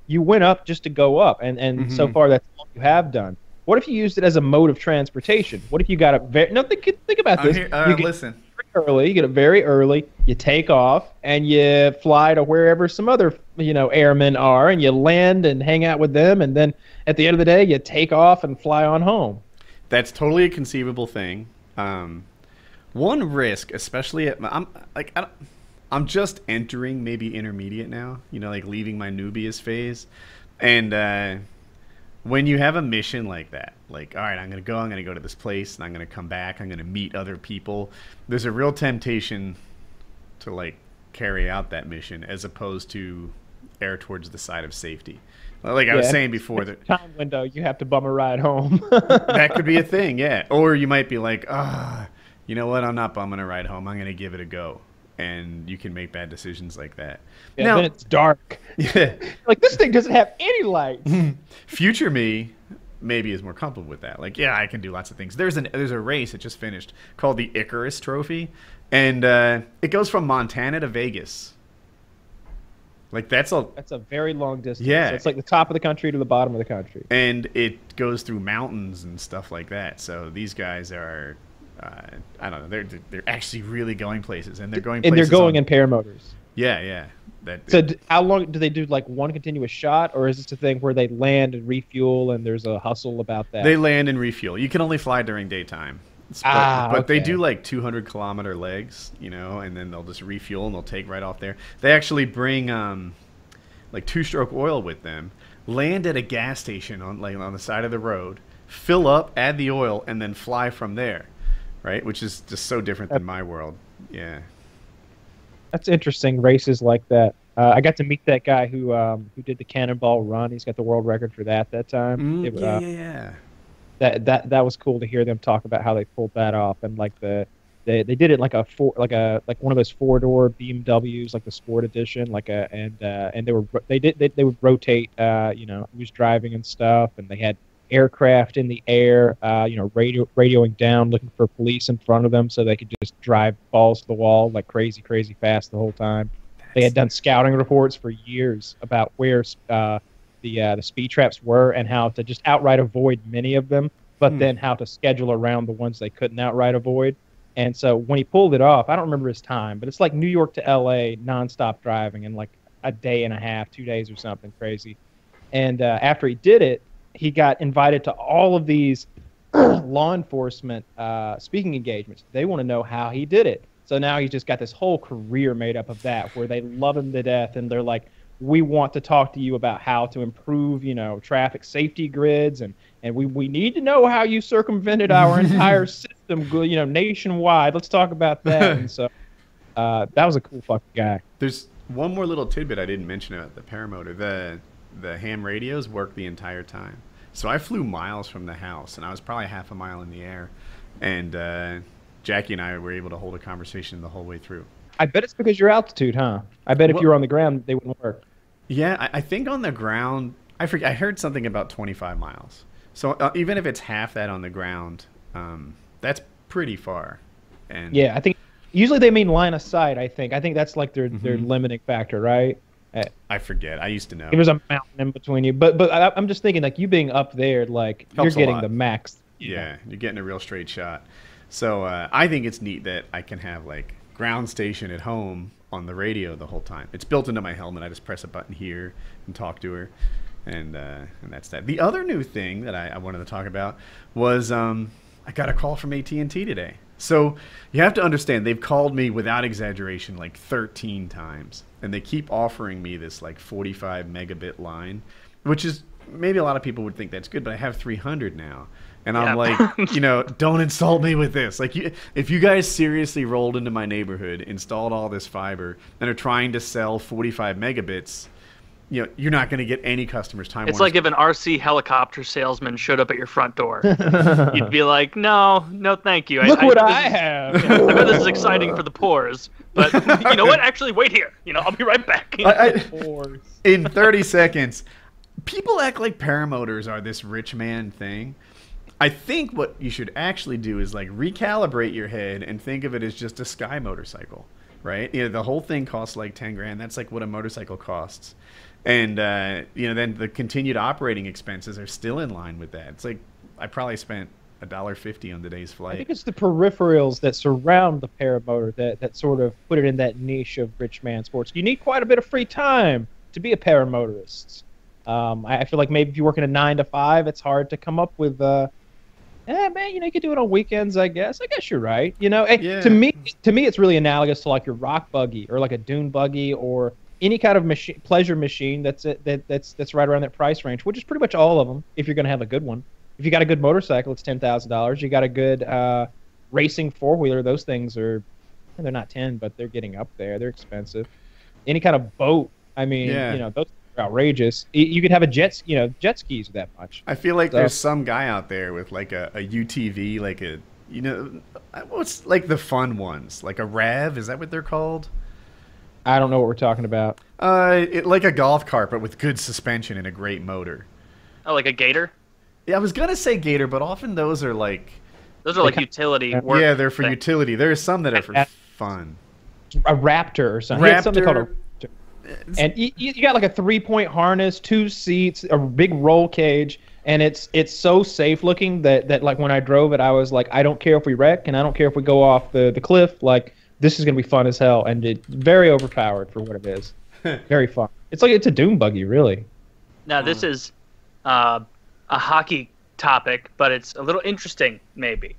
you went up just to go up, and and so Mhm. far that's all you have done. What if you used it as a mode of transportation? What if you got up very no think think about I'm this. here, uh, you get listen. early, you get up very early, you take off, and you fly to wherever some other you know airmen are, and you land and hang out with them, and then at the end of the day, you take off and fly on home. That's totally a conceivable thing. Um, one risk, especially at my, I'm like I don't, I'm just entering maybe intermediate now. You know, like leaving my newbiest phase, and uh, when you have a mission like that, like all right, I'm gonna go, I'm gonna go to this place, and I'm gonna come back, I'm gonna meet other people. There's a real temptation to like carry out that mission as opposed to err towards the side of safety. Like I was saying before, that Time window, you have to bum a ride home. <laughs> that could be a thing, yeah. Or you might be like, ah, you know what? I'm not bumming a ride home. I'm going to give it a go. And you can make bad decisions like that. Yeah, now, then it's dark. yeah, <laughs> Like this thing doesn't have any lights. <laughs> future me maybe is more comfortable with that. Like, yeah, I can do lots of things. There's an there's a race that just finished called the Icarus Trophy, and uh, it goes from Montana to Vegas. Like that's a That's a very long distance. Yeah. So it's like the top of the country to the bottom of the country. and it goes through mountains and stuff like that. So these guys are, uh, I don't know, they're they're actually really going places, and they're going And they're going on- in paramotors. Yeah, yeah. That So d- how long do they do like one continuous shot, or is this a thing where they land and refuel and there's a hustle about that? they land and refuel. You can only fly during daytime. But, Ah, but they do like 200 kilometer legs, you know, and then they'll just refuel and they'll take right off there. They actually bring um, like two stroke oil with them, land at a gas station on like on the side of the road, fill up, add the oil, and then fly from there, right? Which is just so different than my world. Yeah. That's interesting. Races like that. Uh, I got to meet that guy who um, who did the cannonball run. He's got the world record for that that time. It- Mm, yeah, uh, yeah, yeah. that that that was cool to hear them talk about how they pulled that off and like the they, they did it like a four like a like one of those four door BMWs like the sport edition like a and uh, and they were they did they, they would rotate uh, you know who was driving and stuff and they had aircraft in the air uh, you know radio radioing down looking for police in front of them so they could just drive balls to the wall like crazy crazy fast the whole time they had done scouting reports for years about where uh, the uh, the speed traps were and how to just outright avoid many of them, but Hmm. then how to schedule around the ones they couldn't outright avoid. And so when he pulled it off, I don't remember his time, but it's like New York to L.A. nonstop driving in like a day and a half, two days or something crazy. And uh, after he did it, he got invited to all of these <clears throat> law enforcement uh, speaking engagements. They want to know how he did it. So now he's just got this whole career made up of that, where they love him to death, and they're like, "We want to talk to you about how to improve, you know, traffic safety grids, and and we we need to know how you circumvented our <laughs> entire system, go- you know, nationwide. Let's talk about that." <laughs> and so uh, that was a cool fucking guy. There's one more little tidbit I didn't mention about the paramotor. The the ham radios work the entire time. So I flew miles from the house, and I was probably half a mile in the air, and uh, Jackie and I were able to hold a conversation the whole way through. I bet it's because your altitude, huh? I bet if Well- you were on the ground, they wouldn't work. Yeah, I, I think on the ground, I forget. I heard something about 25 miles. So uh, even if it's half that on the ground, um, that's pretty far. And Yeah, I think usually they mean line of sight. I think I think that's like their their Mhm. limiting factor, right? Uh, I forget. I used to know. There's a mountain in between you, but but I, I'm just thinking like you being up there, like Helps you're getting the max. Yeah, you're getting a real straight shot. So uh, I think it's neat that I can have like ground station at home on the radio the whole time. It's built into my helmet. I just press a button here and talk to her, and uh, and that's that. The other new thing that I, I wanted to talk about was um, I got a call from AT and T today. So you have to understand they've called me without exaggeration like 13 times, and they keep offering me this like 45 megabit line, which is maybe a lot of people would think that's good, but I have 300 now. And I'm like, <laughs> you know, don't insult me with this. Like, you, if you guys seriously rolled into my neighborhood, installed all this fiber, and are trying to sell 45 megabits, you know, you're not going to get any customers. Time It's Warner's like if an RC helicopter salesman showed up at your front door. <laughs> You'd be like, "No, no, thank you. Look what know I this is- have. yeah, <laughs> I know this is exciting for the pores, but you know what? <laughs> Actually, wait here. You know, I'll be right back. I- I- in 30 seconds. People act like paramotors are this rich man thing. I think what you should actually do is like recalibrate your head and think of it as just a sky motorcycle, right? You know, the whole thing costs like 10 grand. That's like what a motorcycle costs. And, uh, you know, then the continued operating expenses are still in line with that. It's like I probably spent a dollar fifty on today's flight. I think it's the peripherals that surround the paramotor that, that sort of put it in that niche of rich man sports. You need quite a bit of free time to be a paramotorist. Um, I, I feel like maybe if you work in a nine to five, it's hard to come up with. Uh, eh, man, you know, you could do it on weekends. I guess. I guess you're right. You know, Yeah. to me, to me, it's really analogous to like your rock buggy or like a dune buggy or any kind of machine, pleasure machine that's uh, that that's that's right around that price range, which is pretty much all of them. If you're going to have a good one, if you got a good motorcycle, it's ten thousand dollars. You got a good uh, racing four wheeler; those things are eh, they're not ten, but they're getting up there. They're expensive. Any kind of boat, I mean, Yeah. you know, those are outrageous. You could have a jet, you know, jet skis that much. I feel like So- there's some guy out there with like a, a UTV, like a you know, uh, what's like the fun ones, like a Rev. Is that what they're called? I don't know what we're talking about. Uh, it, like a golf cart, but with good suspension and a great motor. Oh, like a gator. Yeah, I was gonna say Gator, but often those are like, Those are like utility Yeah, work. yeah, they're for things. utility. There are some that are for Yeah. fun. A Raptor or something. He had something called a Raptor. and you, you got like a three point harness, two seats, a big roll cage, and it's it's so safe looking that that like when I drove it, I was like, I don't care if we wreck, and I don't care if we go off the the cliff. Like this is gonna be fun as hell, and it very overpowered for what it is. <laughs> very fun. It's like it's a doom buggy, really. Now this is uh, a hockey topic, but it's a little interesting, maybe.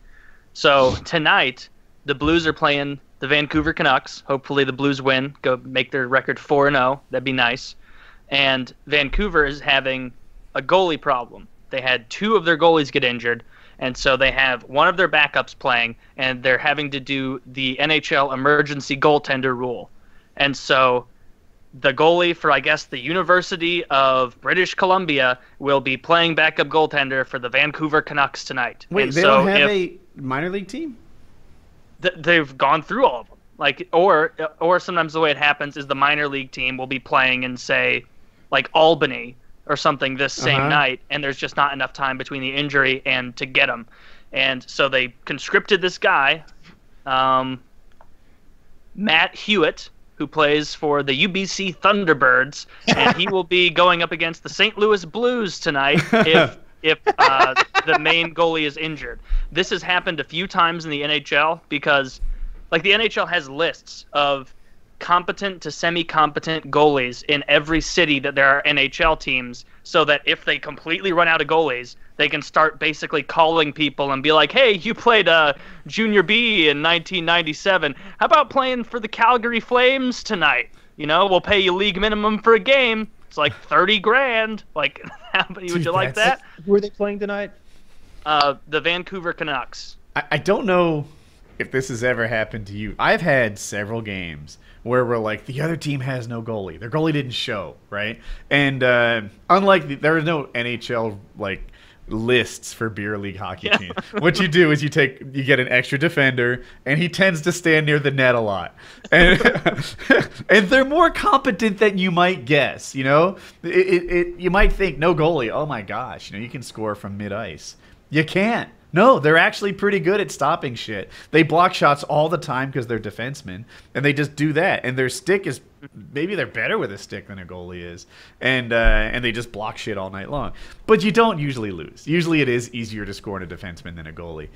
So tonight, the Blues are playing the Vancouver Canucks. Hopefully, the Blues win, go make their record four and zero. That'd be nice. And Vancouver is having a goalie problem. They had two of their goalies get injured, and so they have one of their backups playing, and they're having to do the NHL emergency goaltender rule. And so the goalie for I guess the University of British Columbia will be playing backup goaltender for the Vancouver Canucks tonight. Wait, and they so don't have if a minor league team? th- they've gone through all of them, like or or sometimes the way it happens is the minor league team will be playing in say like Albany or something this same Uh-huh. night, and there's just not enough time between the injury and to get him, and so they conscripted this guy, um, Matt Hewitt, who plays for the UBC Thunderbirds, and he will be <laughs> going up against the St. Louis Blues tonight if <laughs> if uh, the main goalie is injured. This has happened a few times in the NHL because, like, the NHL has lists of competent to semi-competent goalies in every city that there are NHL teams, so that if they completely run out of goalies, they can start basically calling people and be like, "Hey, you played uh, Junior B in 1997. How about playing for the Calgary Flames tonight? You know, we'll pay you league minimum for a game. It's like 30 grand. Like, <laughs> how many would you like that? Who are they playing tonight? Uh, the Vancouver Canucks. I, I don't know if this has ever happened to you. I've had several games where we're like, the other team has no goalie. Their goalie didn't show, right? And uh, unlike the, there is no NHL like lists for beer league hockey Yeah. teams. What you do is you take you get an extra defender, and he tends to stand near the net a lot, and <laughs> and they're more competent than you might guess. You know, it, it, it you might think no goalie. Oh my gosh, you know you can score from mid ice. You can't. No, they're actually pretty good at stopping shit. They block shots all the time because they're defensemen, and they just do that. And their stick is maybe they're better with a stick than a goalie is, and uh, and they just block shit all night long. But you don't usually lose. Usually, it is easier to score in a defenseman than a goalie.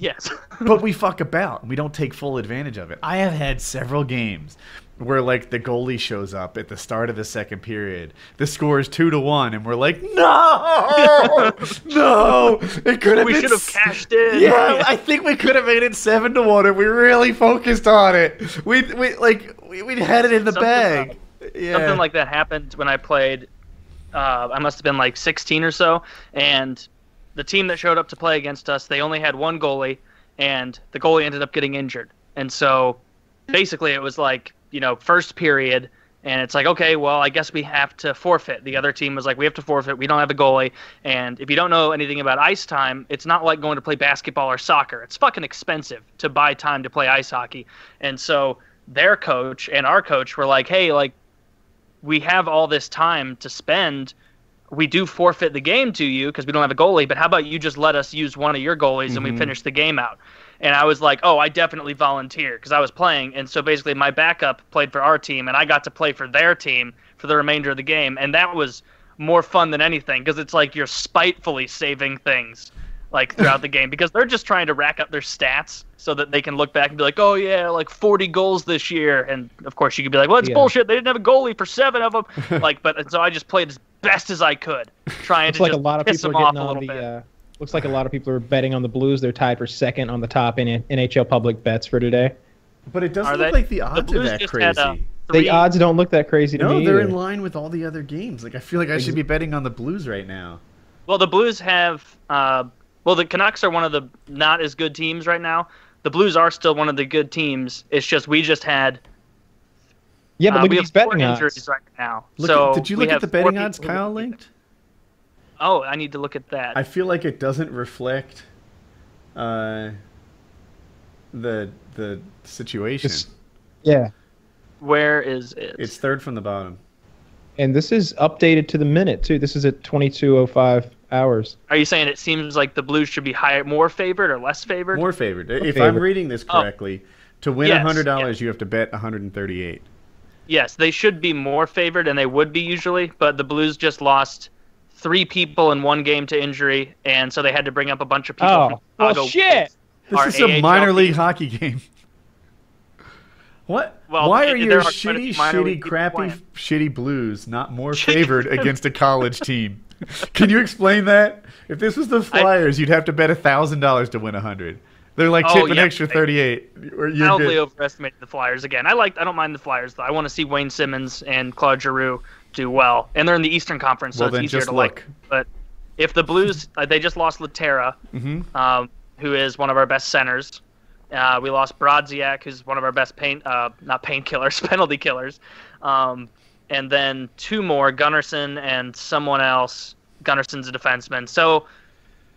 Yes. <laughs> But we fuck about. and We don't take full advantage of it. I have had several games where like the goalie shows up at the start of the second period. The score is two to one, and we're like, no, <laughs> no, it could have. we been should have cashed in. Yeah, <laughs> I think we could have made it seven to one if we really focused on it. We we like we we had it in the Something bag. Yeah. Something like that happened when I played. Uh, I must have been like 16 or so, and the team that showed up to play against us, they only had one goalie, and the goalie ended up getting injured. And so, basically, it was like you know, first period, And it's like, okay, well, I guess we have to forfeit. The other team was like, we have to forfeit. We don't have a goalie. And if you don't know anything about ice time, it's not like going to play basketball or soccer. It's fucking expensive to buy time to play ice hockey. And so their coach and our coach were like, hey, like, we have all this time to spend. We do forfeit the game to you because we don't have a goalie, but how about you just let us use one of your goalies and we Mhm. finish the game out? And I was like, oh, I definitely volunteer because I was playing. And so basically, my backup played for our team, and I got to play for their team for the remainder of the game. And that was more fun than anything because it's like you're spitefully saving things like throughout the <laughs> game because they're just trying to rack up their stats so that they can look back and be like, oh yeah, like 40 goals this year. And of course, you could be like, well, it's Yeah. bullshit. They didn't have a goalie for seven of them. <laughs> like, but so I just played as best as I could, trying Looks to like a lot of piss people them are off a on little the. bit. Uh, looks like a lot of people are betting on the Blues. They're tied for second on the top in NHL public bets for today. But it doesn't Are look they- like the the odds are that just crazy. had uh. The odds don't look that crazy to no, me. No, they're either. in line with all the other games. Like I feel like I should be betting on the Blues right now. Well, the Blues have. Uh, well, the Canucks are one of the not as good teams right now. The Blues are still one of the good teams. It's just we just had. Yeah, but uh, look we at these betting odds. right now. Look so at, did you look at the betting odds Kyle linked? Oh, I need to look at that. I feel like it doesn't reflect uh, the the situation. This- Yeah, Where is it? It's third from the bottom. and this is updated to the minute too. This is at 22:05 hours. Are you saying it seems like the Blues should be higher, more favored, or less favored? More favored. If favored. I'm reading this Oh. correctly, to win Yes, hundred dollars, yes. you have to bet 138. Yes, they should be more favored, and they would be usually. But the Blues just lost three people in one game to injury, and so they had to bring up a bunch of people. Oh, from well, shit. This is a AHL minor team. league hockey game. <laughs> What? Well, Why are are your quite shitty, shitty, crappy, playing. shitty Blues not more favored against a college team? <laughs> Can you explain that? If this was the Flyers, you'd have to bet thousand dollars to win a hundred. They're like Oh, tip an yeah, extra thirty-eight. Or you're good. overestimated the Flyers again. I like. I don't mind the Flyers though. I want to see Wayne Simmonds and Claude Giroux do well, and they're in the Eastern Conference, so Well, it's easier to look. like. But if the Blues, <laughs> uh, they just lost Lehtera, hmm um, who is one of our best centers. Uh, we lost Brodziak, who's one of our best paint, uh, not painkillers, <laughs> penalty killers. Um, and then two more, Gunnarsson and someone else. Gunnarsson's a defenseman. So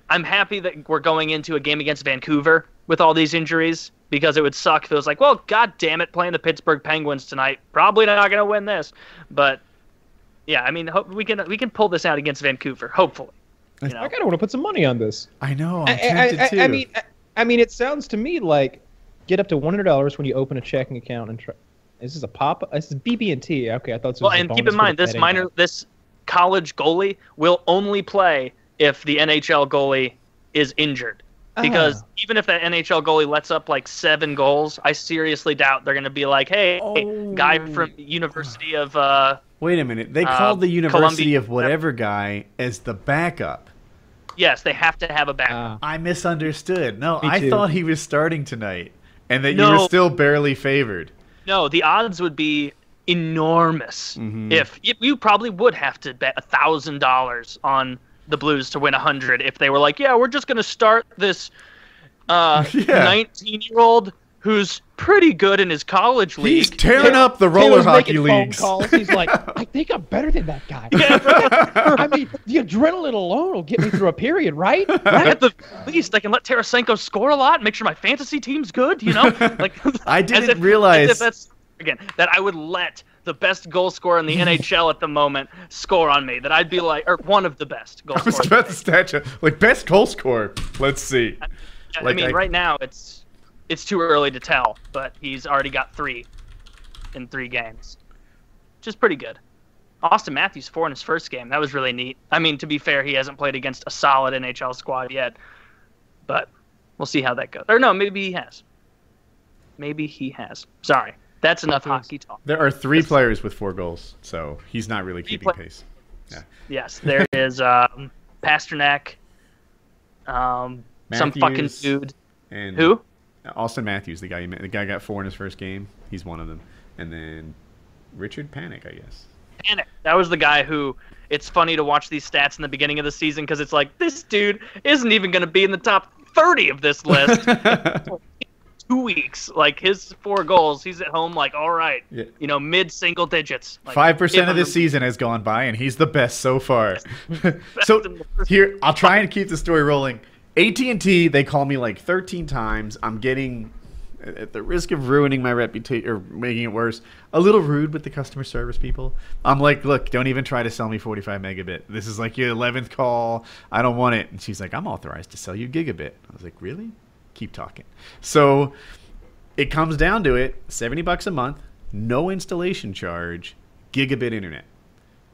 I'm happy that we're going into a game against Vancouver with all these injuries because it would suck if it was like, well, god damn it, playing the Pittsburgh Penguins tonight. Probably not going to win this. But yeah, I mean, ho- we can we can pull this out against Vancouver, hopefully. You know? I kind of want to put some money on this. I know. I'm I, I- I- too. I mean, I, I mean, it sounds to me like get up to one hundred dollars when you open a checking account and try. This is a pop. This is BB and T. Okay, I thought this was Well, and keep in mind this minor, guy. this college goalie will only play if the NHL goalie is injured. Because Ah. even if that NHL goalie lets up like seven goals, I seriously doubt they're going to be like, "Hey, guy Oh. from University of uh, Wait a minute. They Uh, called the University Columbia- of whatever guy as the backup. yes, they have to have a backup. Ah. I misunderstood. No, I thought he was starting tonight, and that you No. were still barely favored. No, the odds would be enormous Mhm. if you, you probably would have to bet a thousand dollars on the Blues to win a hundred if they were like, "Yeah, we're just going to start this uh, <laughs> Yeah. 19 year old who's pretty good in his college league. He's tearing up the roller Taylor's hockey leagues. calls. He's like, <laughs> I think I'm better than that guy. <laughs> Yeah, <laughs> I mean, the adrenaline alone will get me through a period, right? At the least, I can let Tarasenko score a lot and make sure my fantasy team's good. You know, like I didn't if- realize- that's again that I would let the best goal scorer in the NHL at the moment score on me. That I'd be like, or one of the best goal I was scorers. about to statue like best goal scorer. Let's see. I like mean, I- right now it's it's too early to tell, but he's already got three in three games, which is pretty good. Auston Matthews four in his first game. That was really neat. I mean, to be fair, he hasn't played against a solid NHL squad yet, but we'll see how that goes. Or no, maybe he has. Maybe he has. Sorry, that's enough hockey talk. There are three players with four goals, so he's not really keeping play- pace. Yes, there <laughs> is um, Pastrnak, um, some fucking dude. And Who? Auston Matthews, the guy the guy got four in his first game. He's one of them. And then Richard Panik, I guess. Panik. That was the guy who. It's funny to watch these stats in the beginning of the season because it's like this dude isn't even going to be in the top 30 of this list. <laughs> <laughs> two weeks. Like his four goals, he's at home like, all right, Yeah. you know, mid single digits. Like, Five percent of the season has gone by, and he's the best so far. <laughs> so here, I'll try and keep the story rolling. AT and T, they call me like 13 times. I'm getting, at the risk of ruining my reputation or making it worse, a little rude with the customer service people. I'm like, look, don't even try to sell me 45 megabit. This is like your 11th call. I don't want it. And she's like, I'm authorized to sell you gigabit. I was like, really? Keep talking. So it comes down to it 70 bucks a month no installation charge gigabit internet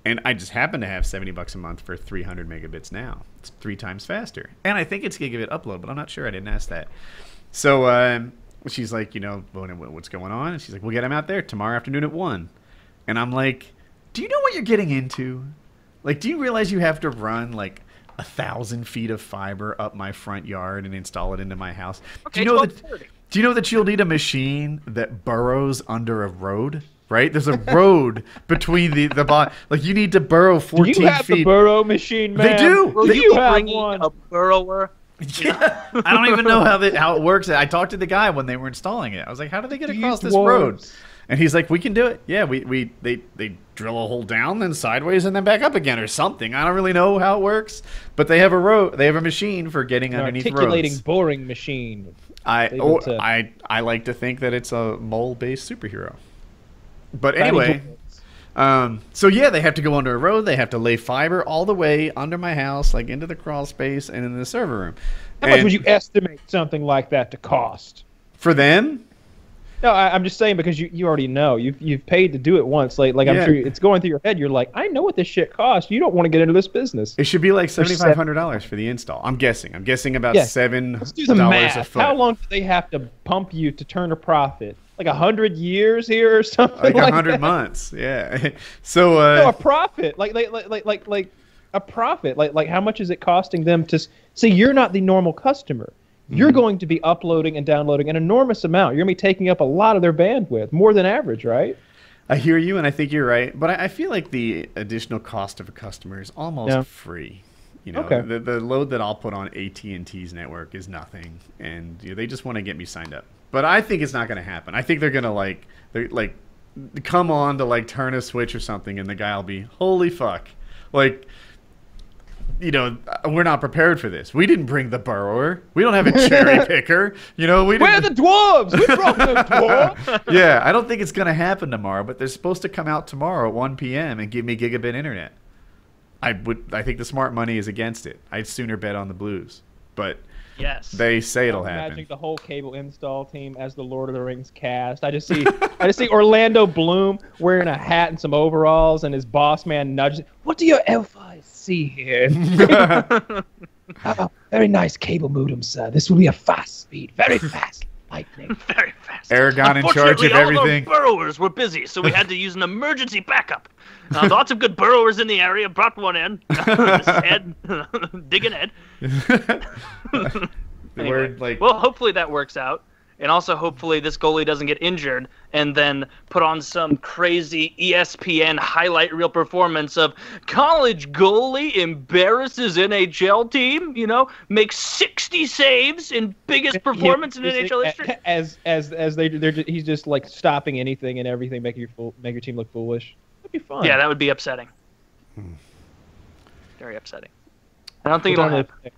and i just happen to have 70 bucks a month for 300 megabits now. It's three times faster. And i think it's gigabit upload but i'm not sure. I didn't ask that. So um, she's like you know what's going on? And she's like we'll get him out there tomorrow afternoon at 1 and i'm like do you know what you're getting into? Like do you realize you have to run like a thousand feet of fiber up my front yard and install it into my house? Do you know that do you know that you'll need a machine that burrows under a road? Right? There's a road <laughs> between the the bo- like you need to burrow 14 feet. you have the burrow machine, They man? do. Will They- you, you have one? a burrower? <laughs> yeah. I don't even know how that how it works. I talked to the guy when they were installing it. I was like, "How do they get These across this road?" And he's like, "We can do it. Yeah, we we they they drill a hole down, then sideways, and then back up again, or something. I don't really know how it works, but they have a road. They have a machine for getting An underneath articulating roads. boring machine. I able oh, to- I I like to think that it's a mole-based superhero. But anyway, um, so yeah, they have to go under a road. They have to lay fiber all the way under my house, like into the crawl space and in the server room. How much would you estimate something like that to cost? for them? No, I, I'm just saying because you, you already know you've you've paid to do it once. Like like Yeah. I'm sure it's going through your head. You're like, I know what this shit costs. You don't want to get into this business. It should be like seventy five hundred dollars for the install. I'm guessing. I'm guessing about Yeah. seven dollars a foot. How long do they have to pump you to turn a profit? Like a hundred years here or <laughs> something Like like, a hundred that? months. Yeah. <laughs> so uh, No, a profit. Like like like like like like a profit. Like like how much is it costing them to see? You're not the normal customer. You're Mm-hmm. going to be uploading and downloading an enormous amount. You're going to be taking up a lot of their bandwidth, more than average, right? I hear you, and I think you're right. But I, I feel like the additional cost of a customer is almost Yeah. free. You know, Okay. the, the load that I'll put on AT and T's network is nothing, and you know, they just want to get me signed up. But I think it's not going to happen. I think they're going to like, they're like, come on to like turn a switch or something, and the guy will be, holy fuck, like. You know, uh, we're not prepared for this. We didn't bring the burrower. We don't have a cherry <laughs> picker. You know, we Where are didn't. the dwarves? We brought no <laughs> dwarves. yeah, I don't think it's going to happen tomorrow, but they're supposed to come out tomorrow at 1 p.m. and give me gigabit internet. I would. I think the smart money is against it. I'd sooner bet on the Blues, but Yes. they say it'll I'm happen. imagining the whole cable install team as the Lord of the Rings cast. I just see, I just see <laughs> Orlando Bloom wearing a hat and some overalls, and his boss man nudges. What do your elf eyes see here? <laughs> <laughs> Oh, very nice cable modem, sir. This will be a fast speed, very fast lightning. <laughs> Very fast. Aragorn in charge of all everything. Of our burrowers were busy, so we had to use an emergency backup. Uh, <laughs> lots of good burrowers in the area. Brought one in. <laughs> this Ed, digging Ed. The Anyway, word like well, hopefully that works out, and also hopefully this goalie doesn't get injured and then put on some crazy ESPN highlight reel performance of college goalie embarrasses NHL team. You know, makes 60 saves in biggest performance in NHL history. As as as they they're ju- he's just like stopping anything and everything, making your fool, make your team look foolish. That'd be fun. Yeah, that would be upsetting. Hmm. Very upsetting. I don't think Put it'll on happen.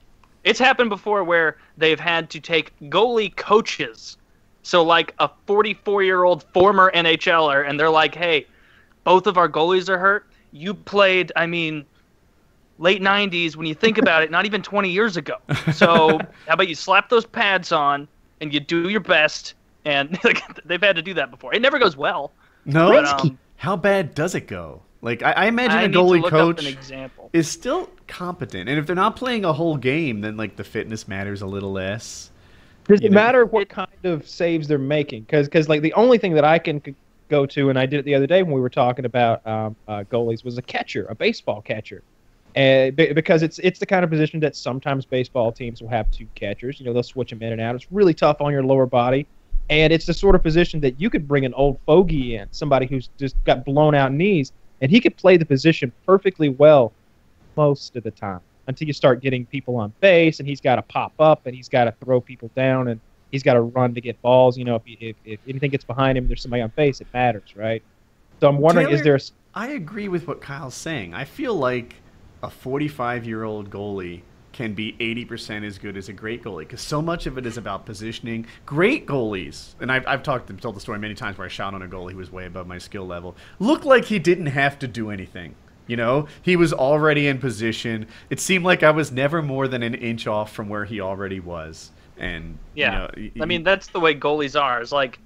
It's happened before where they've had to take goalie coaches. So like a 44-year-old former NHLer and they're like, "Hey, both of our goalies are hurt. You played, I mean, late 90s when you think about it, not even 20 years ago. So, <laughs> how about you slap those pads on and you do your best?" And like, <laughs> they've had to do that before. It never goes well. no. But, um, How bad does it go? Like I, I imagine I a goalie coach up an example. is still competent, and if they're not playing a whole game, then like the fitness matters a little less. Does you it know? matter what kind of saves they're making? Because because like the only thing that I can go to, and I did it the other day when we were talking about um, uh, goalies, was a catcher, a baseball catcher. Uh, because it's it's the kind of position that sometimes baseball teams will have two catchers. You know, they'll switch them in and out. It's really tough on your lower body, and it's the sort of position that you could bring an old fogey in, somebody who's just got blown out knees, and he could play the position perfectly well most of the time until you start getting people on base, and he's got to pop up and he's got to throw people down and he's got to run to get balls. You know, if, he, if if anything gets behind him, there's somebody on base. It matters, right? So I'm wondering, is there? A, I agree with what Kyle's saying. I feel like a 45 year old goalie can be 80% as good as a great goalie because so much of it is about positioning. Great goalies, and I've, I've talked and told the story many times where I shot on a goalie who was way above my skill level, looked like he didn't have to do anything. You know, he was already in position. It seemed like I was never more than an inch off from where he already was. And Yeah, you know, I mean that's the way goalies are. Is like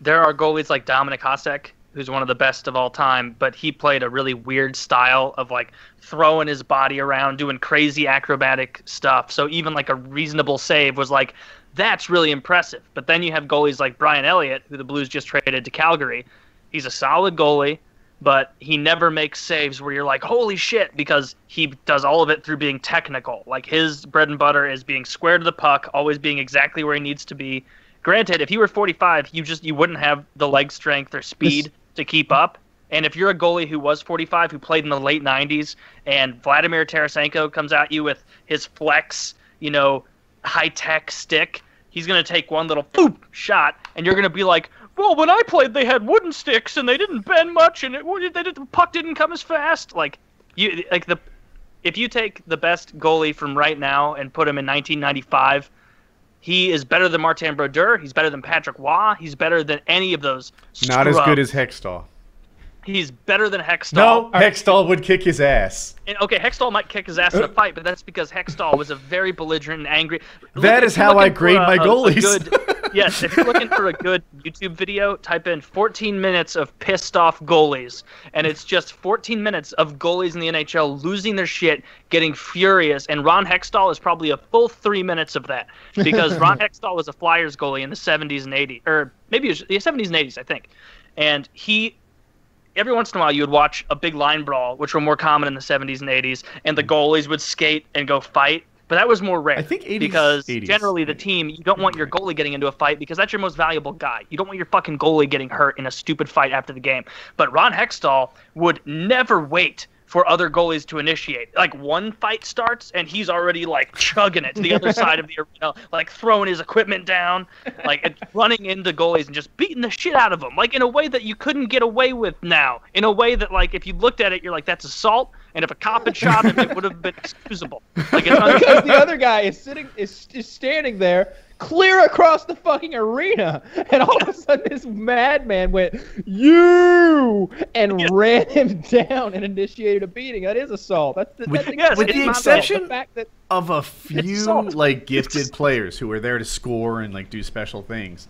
there are goalies like Dominik Hasek, who's one of the best of all time, but he played a really weird style of like throwing his body around, doing crazy acrobatic stuff. So even like a reasonable save was like that's really impressive. But then you have goalies like Brian Elliott, who the Blues just traded to Calgary. He's a solid goalie, but he never makes saves where you're like, holy shit, because he does all of it through being technical. Like his bread and butter is being square to the puck, always being exactly where he needs to be. Granted, if he were 45, you just you wouldn't have the leg strength or speed to keep up. And if you're a goalie who was 45, who played in the late 90s, and Vladimir Tarasenko comes at you with his flex, you know, high tech stick, he's going to take one little boop shot, and you're going to be like, well, when I played, they had wooden sticks and they didn't bend much, and it, they did, the puck didn't come as fast. Like you, like the, if you take the best goalie from right now and put him in 1995, he is better than Martin Brodeur. He's better than Patrick Roy. He's better than any of those. not as good as Hextall. He's better than Hextall. No, Hextall would kick his ass. And, okay, Hextall might kick his ass in a uh, fight, but that's because Hextall was a very belligerent and angry. That Look, is how I grade a- my a- a goalies. good- <laughs> yes, if you're looking for a good YouTube video, type in 14 minutes of pissed off goalies, and it's just 14 minutes of goalies in the NHL losing their shit, getting furious, and Ron Hextall is probably a full three minutes of that. Because Ron <laughs> Hextall was a Flyers goalie in the 70s and 80s, or maybe it was the 70s and 80s, I think, and he every once in a while you would watch a big line brawl, which were more common in the 70s and 80s, and the goalies would skate and go fight. But that was more rare. I think 80s because 80s. generally the team you don't want your goalie getting into a fight because that's your most valuable guy. You don't want your fucking goalie getting hurt in a stupid fight after the game. But Ron Hextall would never wait for other goalies to initiate. Like one fight starts and he's already like chugging it to the other <laughs> side of the arena, like throwing his equipment down, like <laughs> running into goalies and just beating the shit out of them, like in a way that you couldn't get away with now. In a way that like if you looked at it, you're like that's assault, and if a cop had shot him, it would have been excusable. Like it's because un- the other guy is sitting is, is standing there clear across the fucking arena. And all of a sudden this madman went you! and Yes. ran him down and initiated a beating. That is assault. That's the, With- that's yes, with the exception the fact that of a few like gifted players who are there to score and like do special things.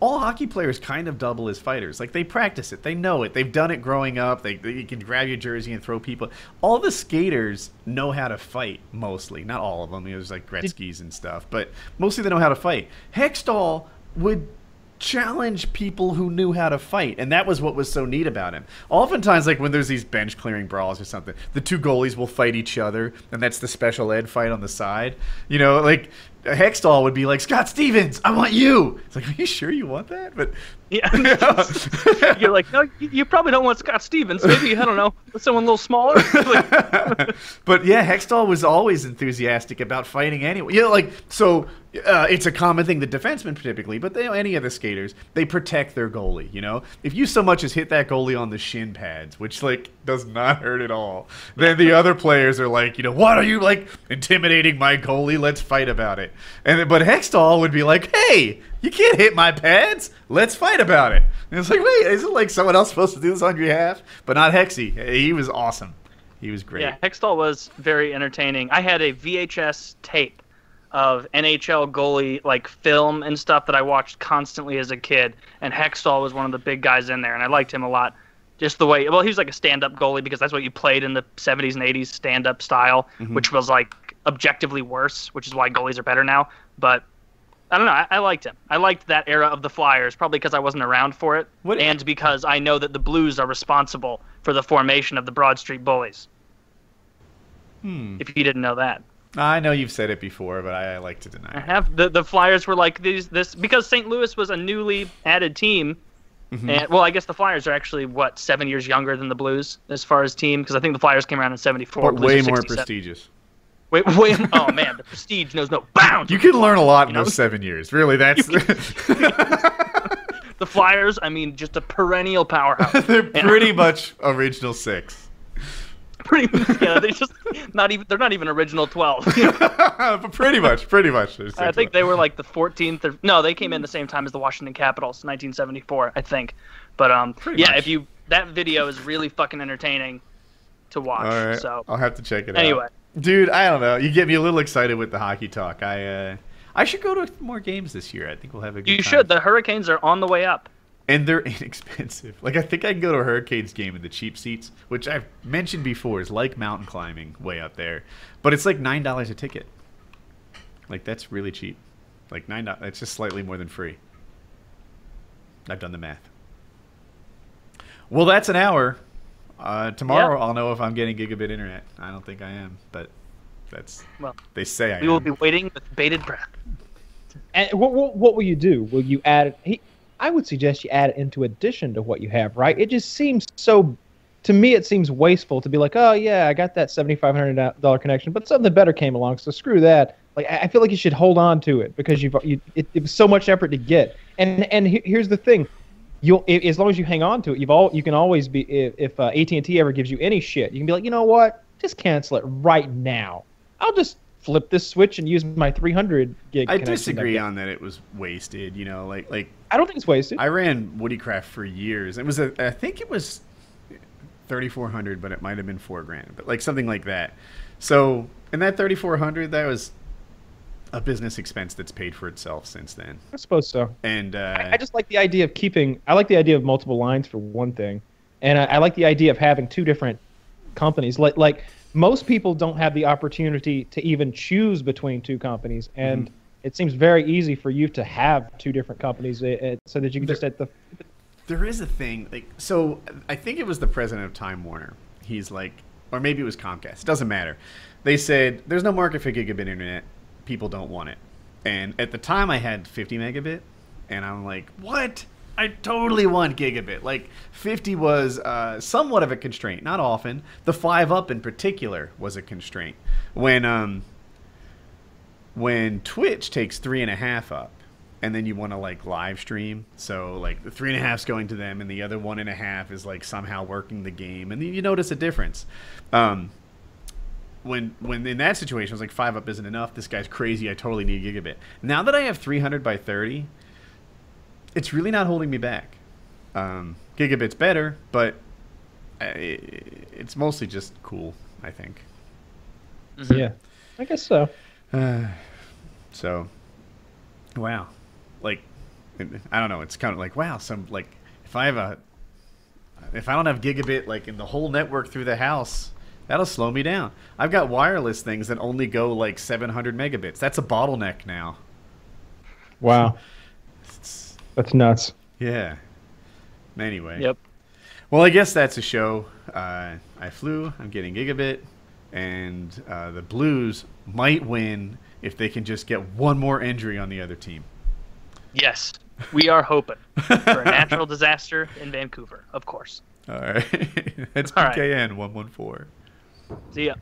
All hockey players kind of double as fighters. Like they practice it, they know it, they've done it growing up. They, they you can grab your jersey and throw people. All the skaters know how to fight mostly. Not all of them. There's like Gretzky's and stuff, but mostly they know how to fight. Hextall would challenge people who knew how to fight and that was what was so neat about him oftentimes like when there's these bench clearing brawls or something the two goalies will fight each other and that's the special ed fight on the side you know like hextall would be like scott stevens i want you. It's like are you sure you want that? But Yeah. <laughs> <laughs> You're like, no, you, you probably don't want Scott Stevens. Maybe I don't know, someone a little smaller. <laughs> But yeah, Hextall was always enthusiastic about fighting anyway. You know, like so, uh, it's a common thing. The defensemen typically, but they, any of the skaters, they protect their goalie. You know, if you so much as hit that goalie on the shin pads, which like does not hurt at all, then the other players are like, you know, what are you like intimidating my goalie? Let's fight about it. And but Hextall would be like, hey. You can't hit my pads. Let's fight about it. And it's like, wait, isn't like someone else supposed to do this on your behalf? But not Hexy. He was awesome. He was great. yeah, Hextall was very entertaining. I had a VHS tape of NHL goalie like film and stuff that I watched constantly as a kid, and Hextall was one of the big guys in there, and I liked him a lot. Just the way, well, he was like a stand-up goalie because that's what you played in the 70s and 80s stand-up style, mm-hmm. which was like objectively worse, which is why goalies are better now. But I don't know. I, I liked him. I liked that era of the Flyers, probably because I wasn't around for it, What- and because I know that the Blues are responsible for the formation of the Broad Street Bullies. Hmm. If you didn't know that, I know you've said it before, but I, I like to I deny it. have the the Flyers were like these this because St. Louis was a newly added team. Mhm. And well, I guess the Flyers are actually what seven years younger than the Blues as far as team because I think the Flyers came around in '74. But way more prestigious. Wait, <laughs> wait. Oh man, the prestige knows no bounds. You can learn a lot in know? those seven years. Really, that's <laughs> The Flyers, I mean, just a perennial powerhouse. <laughs> they're pretty much original six. pretty much, yeah, They're just not even they're not even original twelve. but pretty much, pretty much. I think they were like the 14th no, they came in the same time as the Washington Capitals, 1974, I think. But um, Pretty yeah, much. if you that video is really fucking entertaining to watch. Right, So I'll have to check it out. Anyway. out. Dude, I don't know. You get me a little excited with the hockey talk. I uh, I should go to more games this year. I think we'll have a good you time. should. The Hurricanes are on the way up. and they're <laughs> inexpensive. Like I think I can go to a Hurricanes game in the cheap seats, which I've mentioned before is like mountain climbing way up there, but it's like nine dollars a ticket. Like that's really cheap. Like nine. dollars It's just slightly more than free. I've done the math. Well, that's an hour. Uh, tomorrow I'll know if I'm getting gigabit internet. I don't think I am, but that's Well, they say I we will be waiting with bated breath. And what, what, what will you do? Will you add it? He, I would suggest you add it into addition to what you have, right? It just seems so. To me, it seems wasteful to be like, oh yeah, I got that seventy five hundred dollar connection, but something better came along, so screw that. Like I I feel like you should hold on to it because you've you, it, it was so much effort to get. And and he- here's the thing, you'll as long as you hang on to it, you've all you can always be if, if uh, AT and T ever gives you any shit, you can be like, you know what, just cancel it right now. I'll just flip this switch and use my 300 gig. I disagree on that. It was wasted. You know, like like I don't think it's wasted. I ran Woodycraft for years. It was a, I think it was thirty four hundred, but it might have been four grand, but like something like that. So, in that thirty four hundred, that was a business expense that's paid for itself since then. I suppose so. And uh, I, I just like the idea of keeping. I like the idea of multiple lines for one thing, and I, I like the idea of having two different companies. Like like most people don't have the opportunity to even choose between two companies, and Mm-hmm. it seems very easy for you to have two different companies, uh, uh, so that you can just at the. There is a thing like so. I think it was the president of Time Warner. He's like, or maybe it was Comcast. Doesn't matter. They said there's no market for gigabit internet. People don't want it. And at the time, I had 50 megabit, and I'm like, what? I totally want gigabit. Like 50 was uh, somewhat of a constraint, not often. The five up in particular was a constraint. When um, when Twitch takes three and a half up, and then you want to like live stream, so like the three and a half's going to them, and the other one and a half is like somehow working the game, and then you notice a difference. Um, when when in that situation, I was like five up isn't enough. This guy's crazy. I totally need a gigabit. Now that I have 300 by 30, it's really not holding me back. Um, gigabit's better, but I, it's mostly just cool. I think. Mhm. Yeah, I guess so. <sighs> so, wow, like, I don't know. It's kind of like wow. Some like if I have a, if I don't have gigabit like in the whole network through the house, that'll slow me down. I've got wireless things that only go like 700 megabits. That's a bottleneck now. Wow, It's, that's nuts. yeah. Anyway. Yep. Well, I guess that's a show. Uh, I flew. I'm getting gigabit, and uh, the Blues might win if they can just get one more injury on the other team. Yes, we are hoping for a natural <laughs> disaster in Vancouver, of course. All right. <laughs> That's All right. PKN 114. See ya.